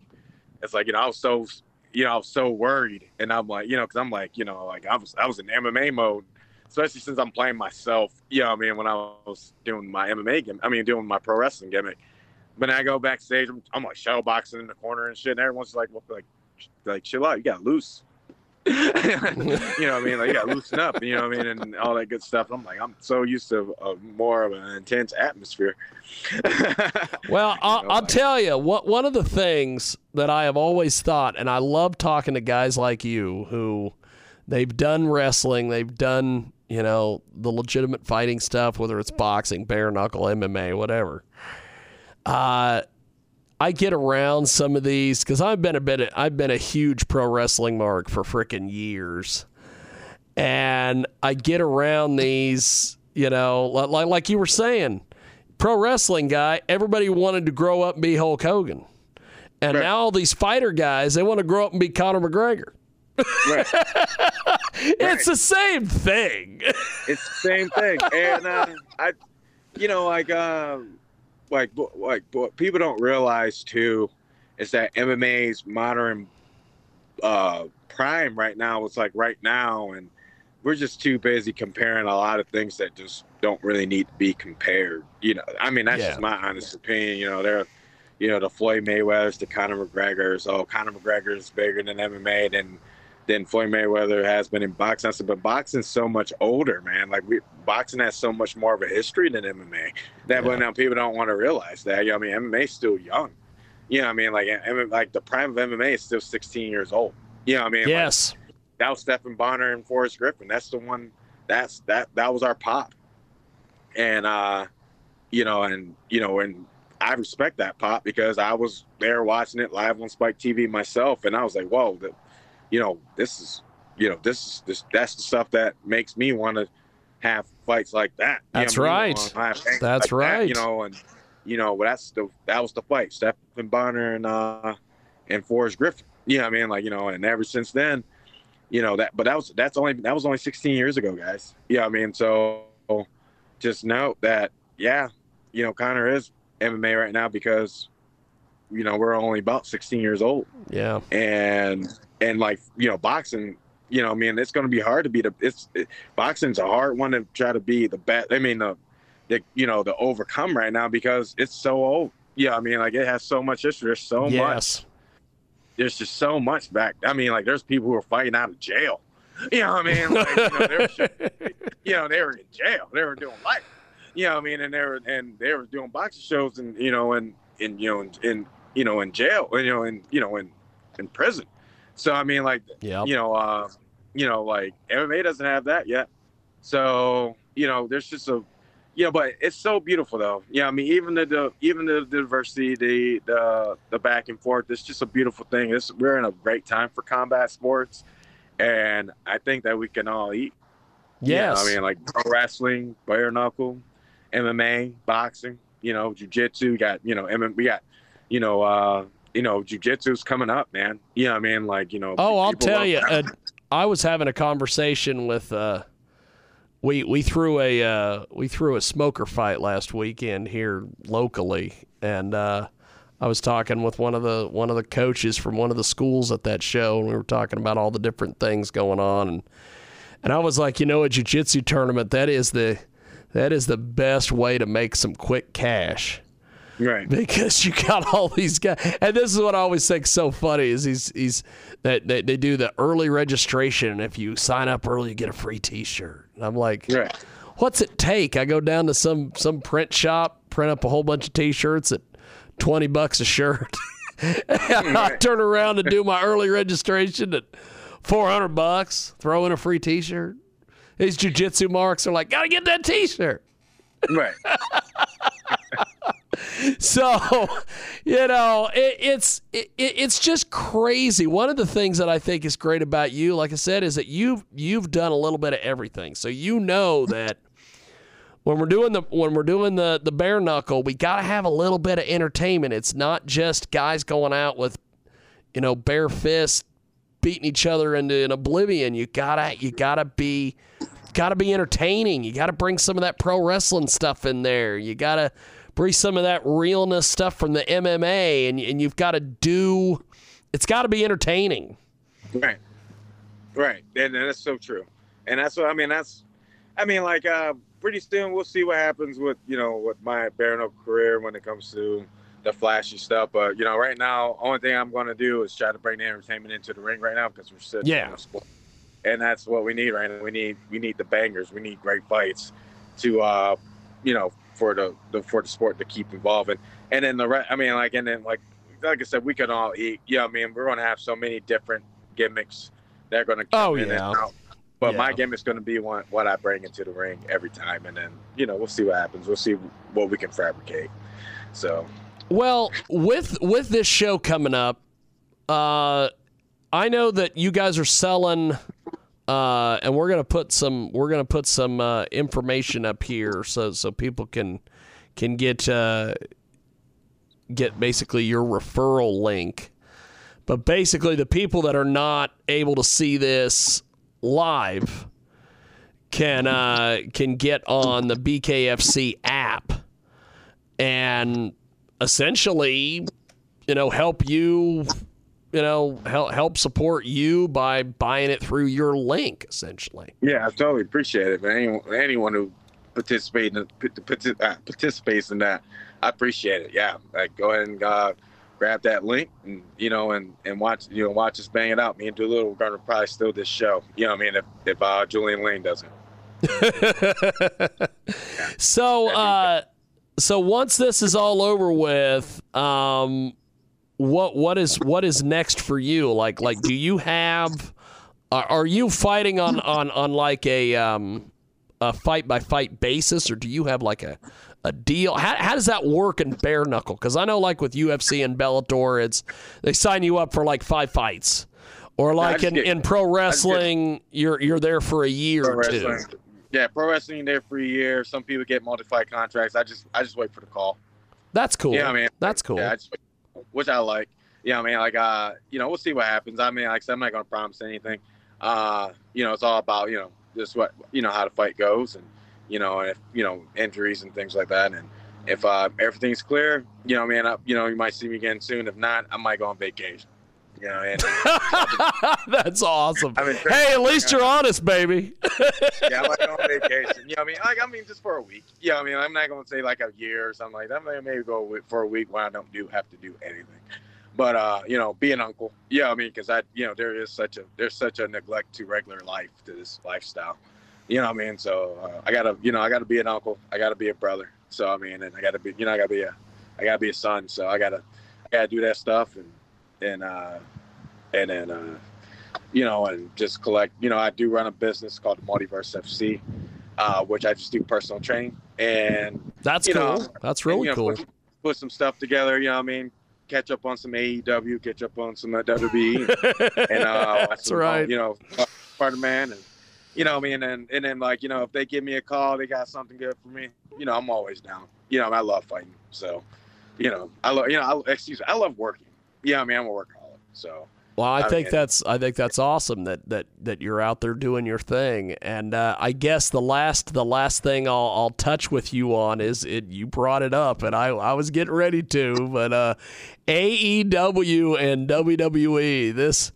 it's like, you know, I was so, you know, I was so worried. And I'm like, you know, because I'm like, you know, like I was, I was in MMA mode, especially since I'm playing myself, you know what I mean, when I was doing my MMA gimmick, I mean, doing my pro wrestling gimmick. But then I go backstage, I'm, I'm like shadow boxing in the corner and shit. And everyone's like, well, like, like chill out, you got loose. you know what I mean? Like you got loosen up, you know what I mean, and all that good stuff. I'm like, I'm so used to a, more of an intense atmosphere. Well, I'll, I'll tell you what. One of the things that I have always thought, and I love talking to guys like you who they've done wrestling, they've done you know the legitimate fighting stuff, whether it's boxing, bare knuckle, MMA, whatever. Uh, I get around some of these because I've been a bit. I've been a huge pro wrestling mark for freaking years, and I get around these. You know, like like you were saying, pro wrestling guy. Everybody wanted to grow up and be Hulk Hogan, and now all these fighter guys they want to grow up and be Conor McGregor. it's the same thing. It's the same thing, and uh, I, you know, like, um, like, like, what people don't realize too is that MMA's modern uh, prime right now. It's like right now, and we're just too busy comparing a lot of things that just don't really need to be compared. You know, I mean, that's Yeah. just my honest opinion. You know, they're, you know, the Floyd Mayweather's, the Conor McGregor's. Oh, Conor McGregor's bigger than MMA than than Floyd Mayweather has been in boxing. I said, but boxing's so much older, man. Like we boxing has so much more of a history than MMA. That but now people don't want to realize that. You know, I mean, MMA's still young. You know, what I mean, like M- like the prime of MMA is still 16 years old. You know, what I mean, Like, Yes. that was Stephan Bonnar and Forrest Griffin. That's the one. That's that. That was our pop. And uh, you know, and you know, and I respect that pop because I was there watching it live on Spike TV myself, and I was like, whoa, the, you know, this is, you know, this is this. That's the stuff that makes me want to have fights like that. You know That's what I mean? right. Wanna have things That's like that, right. you know, and you know, but that's the that was the fight. Stephan Bonnar and uh and Forrest Griffin. You know what I mean? Like, you know, and ever since then, you know, that but that was that's only that was only sixteen years ago, guys. Yeah, I mean, so just note that yeah, you know, Conor is MMA right now because you know, we're only about sixteen years old. Yeah. And and like, you know, boxing you know, I mean, it's going to be hard to be the. It's it, boxing's a hard one to try to be the best. I mean, the, the you know, the overcome right now because it's so old. Yeah, I mean, like it has so much history. There's so much. There's just so much back. I mean, like there's people who are fighting out of jail. You know what I mean? Like, you know, they were, you know, they were in jail. They were doing life. You know what I mean? And they were and they were doing boxing shows and you know and in you know in, in you know in jail. You know in you know in in prison. So I mean, like, you know, uh, you know, like MMA doesn't have that yet. So you know, there's just a, you know, but it's so beautiful though. Yeah, I mean, even the, the even the diversity, the the the back and forth, it's just a beautiful thing. It's we're in a great time for combat sports, and I think that we can all eat. You know, I mean, like pro wrestling, bare knuckle, MMA, boxing. You know, jujitsu. We got you know, we got you know, uh, you know, jujitsu's coming up, man. You know, I mean, like you know. Oh, I'll tell you. Uh, I was having a conversation with. Uh, we we threw a uh, we threw a smoker fight last weekend here locally, and uh, I was talking with one of the one of the coaches from one of the schools at that show, and we were talking about all the different things going on, and and I was like, you know, a jiu-jitsu tournament that is the that is the best way to make some quick cash. Right. Because you got all these guys, and this is what I always think so funny is he's he's that they, they do the early registration, if you sign up early, you get a free T-shirt. And I'm like, right. what's it take? I go down to some some print shop, print up a whole bunch of T-shirts at twenty bucks a shirt. and I turn around and do my early registration at four hundred bucks, throw in a free T-shirt. These jujitsu marks are like, gotta get that T-shirt. Right. so you know it, it's it, it's just crazy. One of the things that i think is great about you like i said is that you've you've done a little bit of everything. So you know that when we're doing the when we're doing the the bare knuckle we got to have a little bit of entertainment. It's not just guys going out with you know bare fists beating each other into an oblivion. You gotta you gotta be gotta be entertaining. You gotta bring some of that pro wrestling stuff in there. You gotta bring some of that realness stuff from the mma and, and you've got to do it's got to be entertaining Right. Right. And, and that's so true. And that's what I mean. That's, I mean, like, uh, pretty soon we'll see what happens with, you know, with my bare knuckle career when it comes to the flashy stuff. But, you know, right now, only thing I'm going to do is try to bring the entertainment into the ring right now because we're sitting Yeah. in a sport and that's what we need right now. We need we need the bangers. We need great fights to uh, you know for the, the for the sport to keep evolving. And then the re- I mean like and then like like I said, we can all eat. Yeah, I mean we're gonna have so many different gimmicks that are gonna come Oh, in yeah. and out. But my Yeah. gimmick's gonna be one what I bring into the ring every time, and then you know we'll see what happens. We'll see what we can fabricate. So Well, with with this show coming up, uh, I know that you guys are selling, uh, and we're gonna put some we're gonna put some uh, information up here so so people can can get uh, get basically your referral link. But basically, the people that are not able to see this live can uh, can get on the BKFC app and essentially, you know, help you, you know, help help support you by buying it through your link, essentially. yeah, I totally appreciate it. Man, anyone, anyone who participates in, uh, participates in that, I appreciate it. Yeah, like go ahead and uh, grab that link, and you know, and and watch you know watch us bang it out. Me and Doolittle, we're gonna probably steal this show. You know what I mean? If if uh, Julian Lane doesn't. So, uh, so once this is all over with, um, what what is what is next for you? Like like, do you have? Are, are you fighting on on on like a um a fight by fight basis, or do you have like a a deal? How, how does that work in bare knuckle? Because I know like with UFC and Bellator, it's they sign you up for like five fights. Or like in, get- in pro I just get- wrestling, you're you're there for a year Pro or two. wrestling. Yeah, pro wrestling there for a year. Some people get multi-fight contracts. I just I just wait for the call. That's cool. Yeah, I mean, That's cool. Yeah, I just, which I like. Yeah, I mean, like, uh, you know, we'll see what happens. I mean, like I said, I'm not gonna promise anything. Uh, you know, it's all about you know just what you know how the fight goes, and you know, and if you know injuries and things like that, and if uh, everything's clear, you know, man, I, you know, you might see me again soon. If not, I might go on vacation. You know, and That's awesome. I mean, hey, at least you're honest, baby. yeah, I might go on vacation. You know, what I mean, like, I mean, just for a week. Yeah, I mean, I'm not gonna say like a year or something like that. I maybe go for a week when I don't do have to do anything. But uh, you know, be an uncle. Yeah, I mean, because I, you know, there is such a there's such a neglect to regular life to this lifestyle. You know what I mean? So uh, I gotta, you know, I gotta be an uncle. I gotta be a brother. So I mean, and I gotta be, you know, I gotta be a, I gotta be a son. So I gotta, I gotta do that stuff and and uh, and then uh, you know, and just collect. You know, I do run a business called Multiverse FC, uh, which I just do personal training and That's cool. know, That's and, really you know, cool. Put, put some stuff together. You know what I mean? Catch up on some AEW, catch up on some uh, WWE, and uh, That's some, uh, right. You know, Spider Man, and you know, what I mean, and and then like you know, if they give me a call, they got something good for me. You know, I'm always down. You know, I love fighting, so you know, I love you know, I, excuse me, I love working. Yeah, I mean, I'm a workaholic, so. Well, I I think mean- that's I think that's awesome that that that you're out there doing your thing. And uh, I guess the last the last thing I'll, I'll touch with you on is it. You brought it up, and I I was getting ready to, but uh, AEW and WWE this.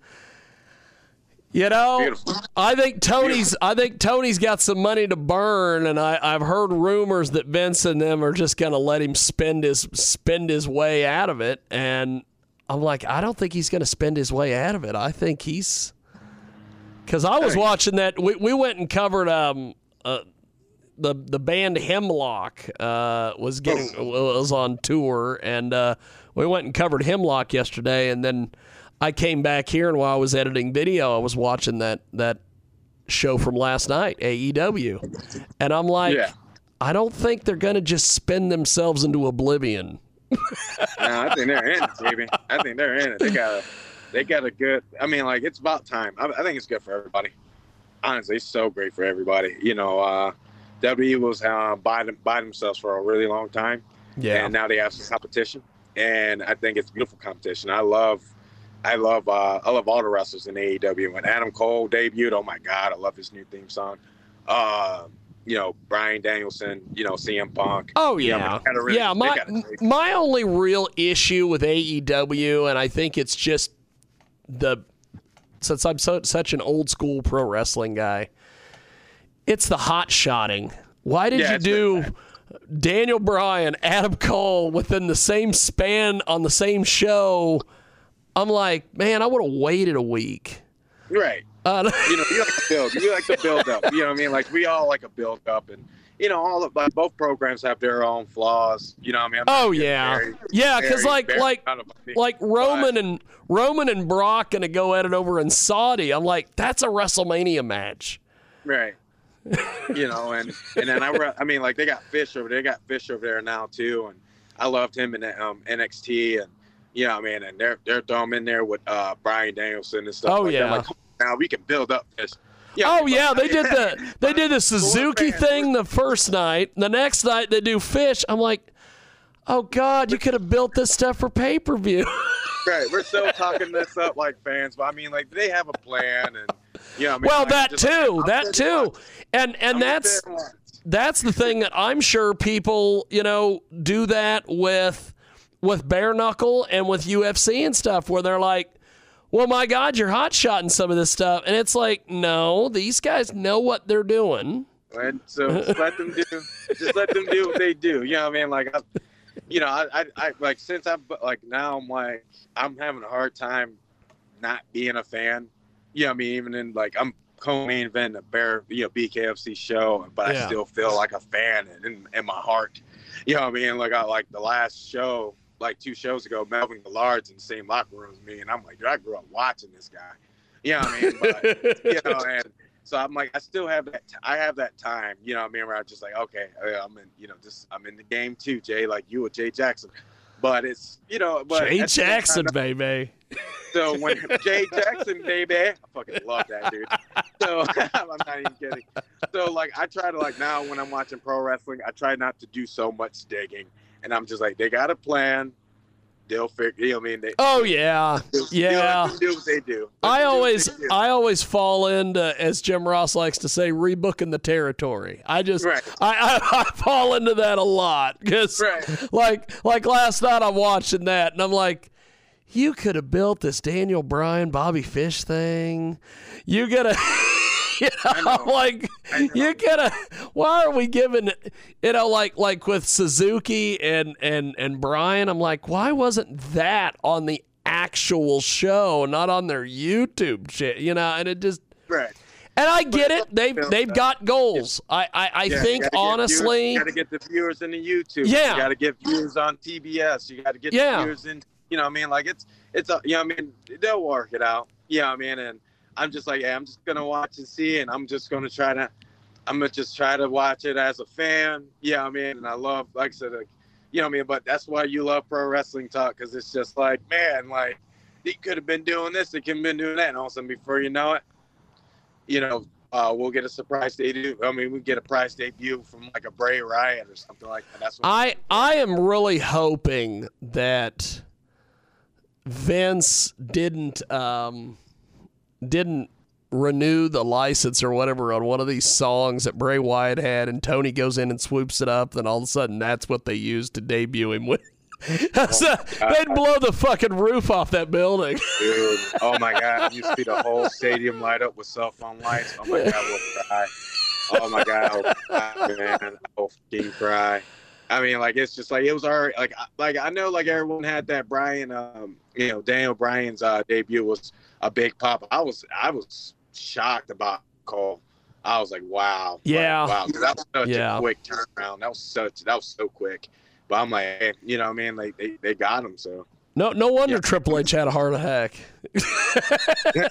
You know, I think Tony's. I think Tony's got some money to burn, and I, I've heard rumors that Vince and them are just going to let him spend his spend his way out of it. And I'm like, I don't think he's going to spend his way out of it. I think he's because I was watching that. We, we went and covered um uh, the the band Hemlock uh, was getting was on tour, and uh, we went and covered Hemlock yesterday, and then I came back here, and while I was editing video, I was watching that that show from last night, AEW, and I'm like, Yeah. I don't think they're going to just spin themselves into oblivion. No, I think they're in it, baby. I think they're in it. They got a, they got a good. I mean, like it's about time. I, I think it's good for everybody. Honestly, it's so great for everybody. You know, uh, WWE was uh, by them, by themselves for a really long time. Yeah. And now they have some competition, and I think it's beautiful competition. I love, I love, uh, I love all the wrestlers in AEW. When Adam Cole debuted, oh my God, I love his new theme song. Uh, you know, Bryan Danielson. You know, CM Punk. Oh You know, yeah, really- yeah. My my only real issue with AEW, and I think it's just the since I'm so, such an old school pro wrestling guy, it's the hot shotting. Why did Yeah, you do Daniel Bryan, Adam Cole within the same span on the same show? I'm like, man, I would have waited a week. Right. Uh, you know, you like to build. You like to build up. You know what I mean? Like we all like a build up, and you know, all of like both programs have their own flaws. You know what I mean? I'm Oh yeah, very- yeah. Because like like out of me. like Roman and Roman and Brock gonna go at it over in Saudi. I'm like, that's a WrestleMania match. Right. you know, and and then I, re- I mean, like they got Fish over there. They got Fish over there now too, and I loved him in um, NXT, and you know, what I mean, and they're they're throwing him in there with uh, Bryan Danielson and stuff. Oh, like yeah. I'm like, come now we can build up this. oh yeah, they did the they did the Suzuki thing the first night. The next night they do Fish. I'm like, oh god, you could have built this stuff for pay per view. Right, we're still talking this up like fans, but I mean, like they have a plan, and yeah. I mean, well, like, that like, too, I'm that too, and and that's to watch. that's the thing that I'm sure people you know do that with with bare knuckle and with UFC and stuff where they're like. Well, my God, you're hot shotting some of this stuff, and it's like, no, these guys know what they're doing. And so just let them do, just let them do what they do. You know what I mean? Like, I, you know, I, I, I like since I'm like now I'm like I'm having a hard time not being a fan. You know what I mean? Even in like I'm co-main event a bear, you know, BKFC show, but Yeah. I still feel like a fan in, in my heart. You know what I mean? Like I like the last show, like two shows ago, Melvin Guillard's in the same locker room as me, and I'm like, dude, I grew up watching this guy. You know what I mean? But you know, and so I'm like, I still have that. T- I have that time. You know what I mean? Where I'm just like, okay, I'm in. You know, just I'm in the game too, Jay. Like you or Jay Jackson. But it's you know, but Jay at the same Jackson, time, baby. so when Jay Jackson, baby, I fucking love that dude. So I'm not even kidding. So like I try to like now when I'm watching pro wrestling, I try not to do so much digging, and I'm just like they got a plan. They'll figure. You know what I mean? They, Oh yeah, you know, yeah. them do what they do. I always, I always fall into, as Jim Ross likes to say, rebooking the territory. I just, I, I, I fall into that a lot because, like, like last night I'm watching that and I'm like, you could have built this Daniel Bryan, Bobby Fish thing. You gotta, you know, I'm like, you gotta. Why are we giving, you know, like, like with Suzuki and and and Bryan. I'm like, why wasn't that on the actual show, not on their YouTube shit? You know, and it just. Right. And I get it. They've they've got goals. I I, I Yeah, think gotta honestly. you got to get the viewers in the YouTube. Yeah. you got to get viewers on TBS. You got to get Yeah. the viewers in. You know, what I mean, like it's it's a, you know, what I mean, they'll work it out. You know, what I mean, and I'm just like, yeah, I'm just gonna watch and see, and I'm just gonna try to, I'm gonna just try to watch it as a fan. Yeah, I mean, and I love, like I said, like, you know, what I mean, but that's why you love pro wrestling talk because it's just like, man, like he could have been doing this, he could have been doing that, and all of a sudden, before you know it, you know, uh, we'll get a surprise debut. I mean, we get a prize debut from like a Bray Wyatt or something like that. That's what I I am really hoping that Vince didn't um didn't renew the license or whatever on one of these songs that Bray Wyatt had and Tony goes in and swoops it up then all of a sudden that's what they used to debut him with. So, They'd blow the fucking roof off that building. Dude, oh my god, you see the whole stadium light up with cell phone lights. Oh my god, I will cry. Oh my god, I will cry, man. I will fucking cry. I mean, like it's just like it was already like I- like I know like everyone had that Bryan, um, you know, Daniel Bryan's uh, debut was a big pop. I was I was shocked about Cole. I was like, wow, Yeah. wow, that was such Yeah. a quick turnaround. That was such that was so quick. But I'm like, hey, you know, what I mean, like they, they got him. So No, no wonder Triple H had a heart attack. no,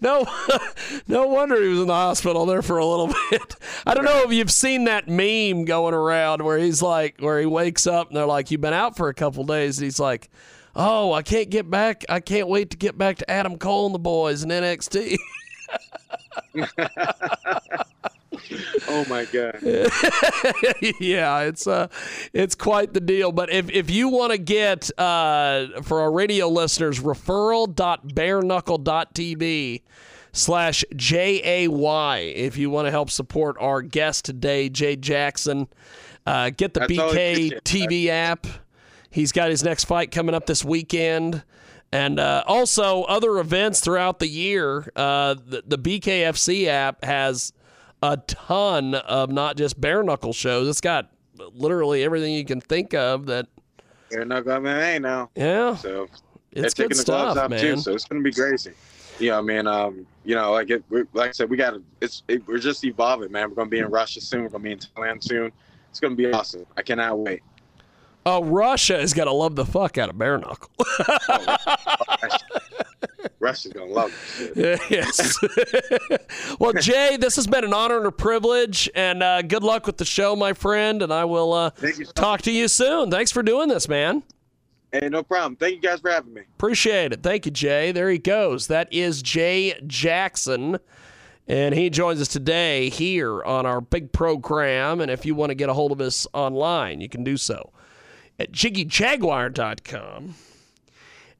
no, no wonder he was in the hospital there for a little bit. I don't know if you've seen that meme going around where he's like, where he wakes up and they're like, "You've been out for a couple days," and he's like, "Oh, I can't get back. I can't wait to get back to Adam Cole and the boys in NXT." oh my god. yeah, it's uh, it's quite the deal. But if, if you want to get uh, for our radio listeners, referral.bareknuckle.tv slash J A Y. If you want to help support our guest today, Jay Jackson, uh, get the That's BK TV app. He's got his next fight coming up this weekend. And uh, also other events throughout the year. Uh, the, the BKFC app has a ton of not just bare knuckle shows. It's got literally everything you can think of that. Not going MMA now. Yeah. So It's they're taking the gloves off man. too. So it's going to be crazy. you know, man, um, you know, like it, like I said, we got to. It's it, we're just evolving, man. We're gonna be in Russia soon. We're gonna be in Thailand soon. It's gonna be awesome. I cannot wait. Oh, Russia is gonna love the fuck out of bare knuckle. Russia's gonna love this shit. yes. well, Jay, this has been an honor and a privilege, and uh, good luck with the show, my friend. And I will uh, talk to you soon. Thanks for doing this, man. Hey, no problem. Thank you guys for having me. Appreciate it. Thank you, Jay. There he goes. That is Jay Jackson. And he joins us today here on our big program. And if you want to get a hold of us online, you can do so at jiggyjaguar.com.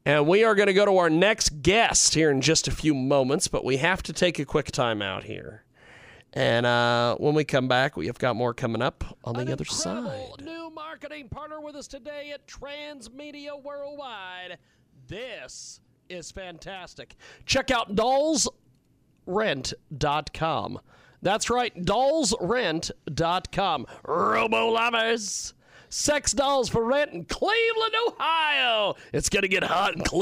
And we are going to go to our next guest here in just a few moments, but we have to take a quick time out here. And uh, when we come back, we have got more coming up on the other side. New marketing partner with us today at Transmedia Worldwide. This is fantastic. Check out dollsrent.com. That's right, dollsrent.com. Robo lovers. Sex dolls for rent in Cleveland, Ohio. It's going to get hot and clean.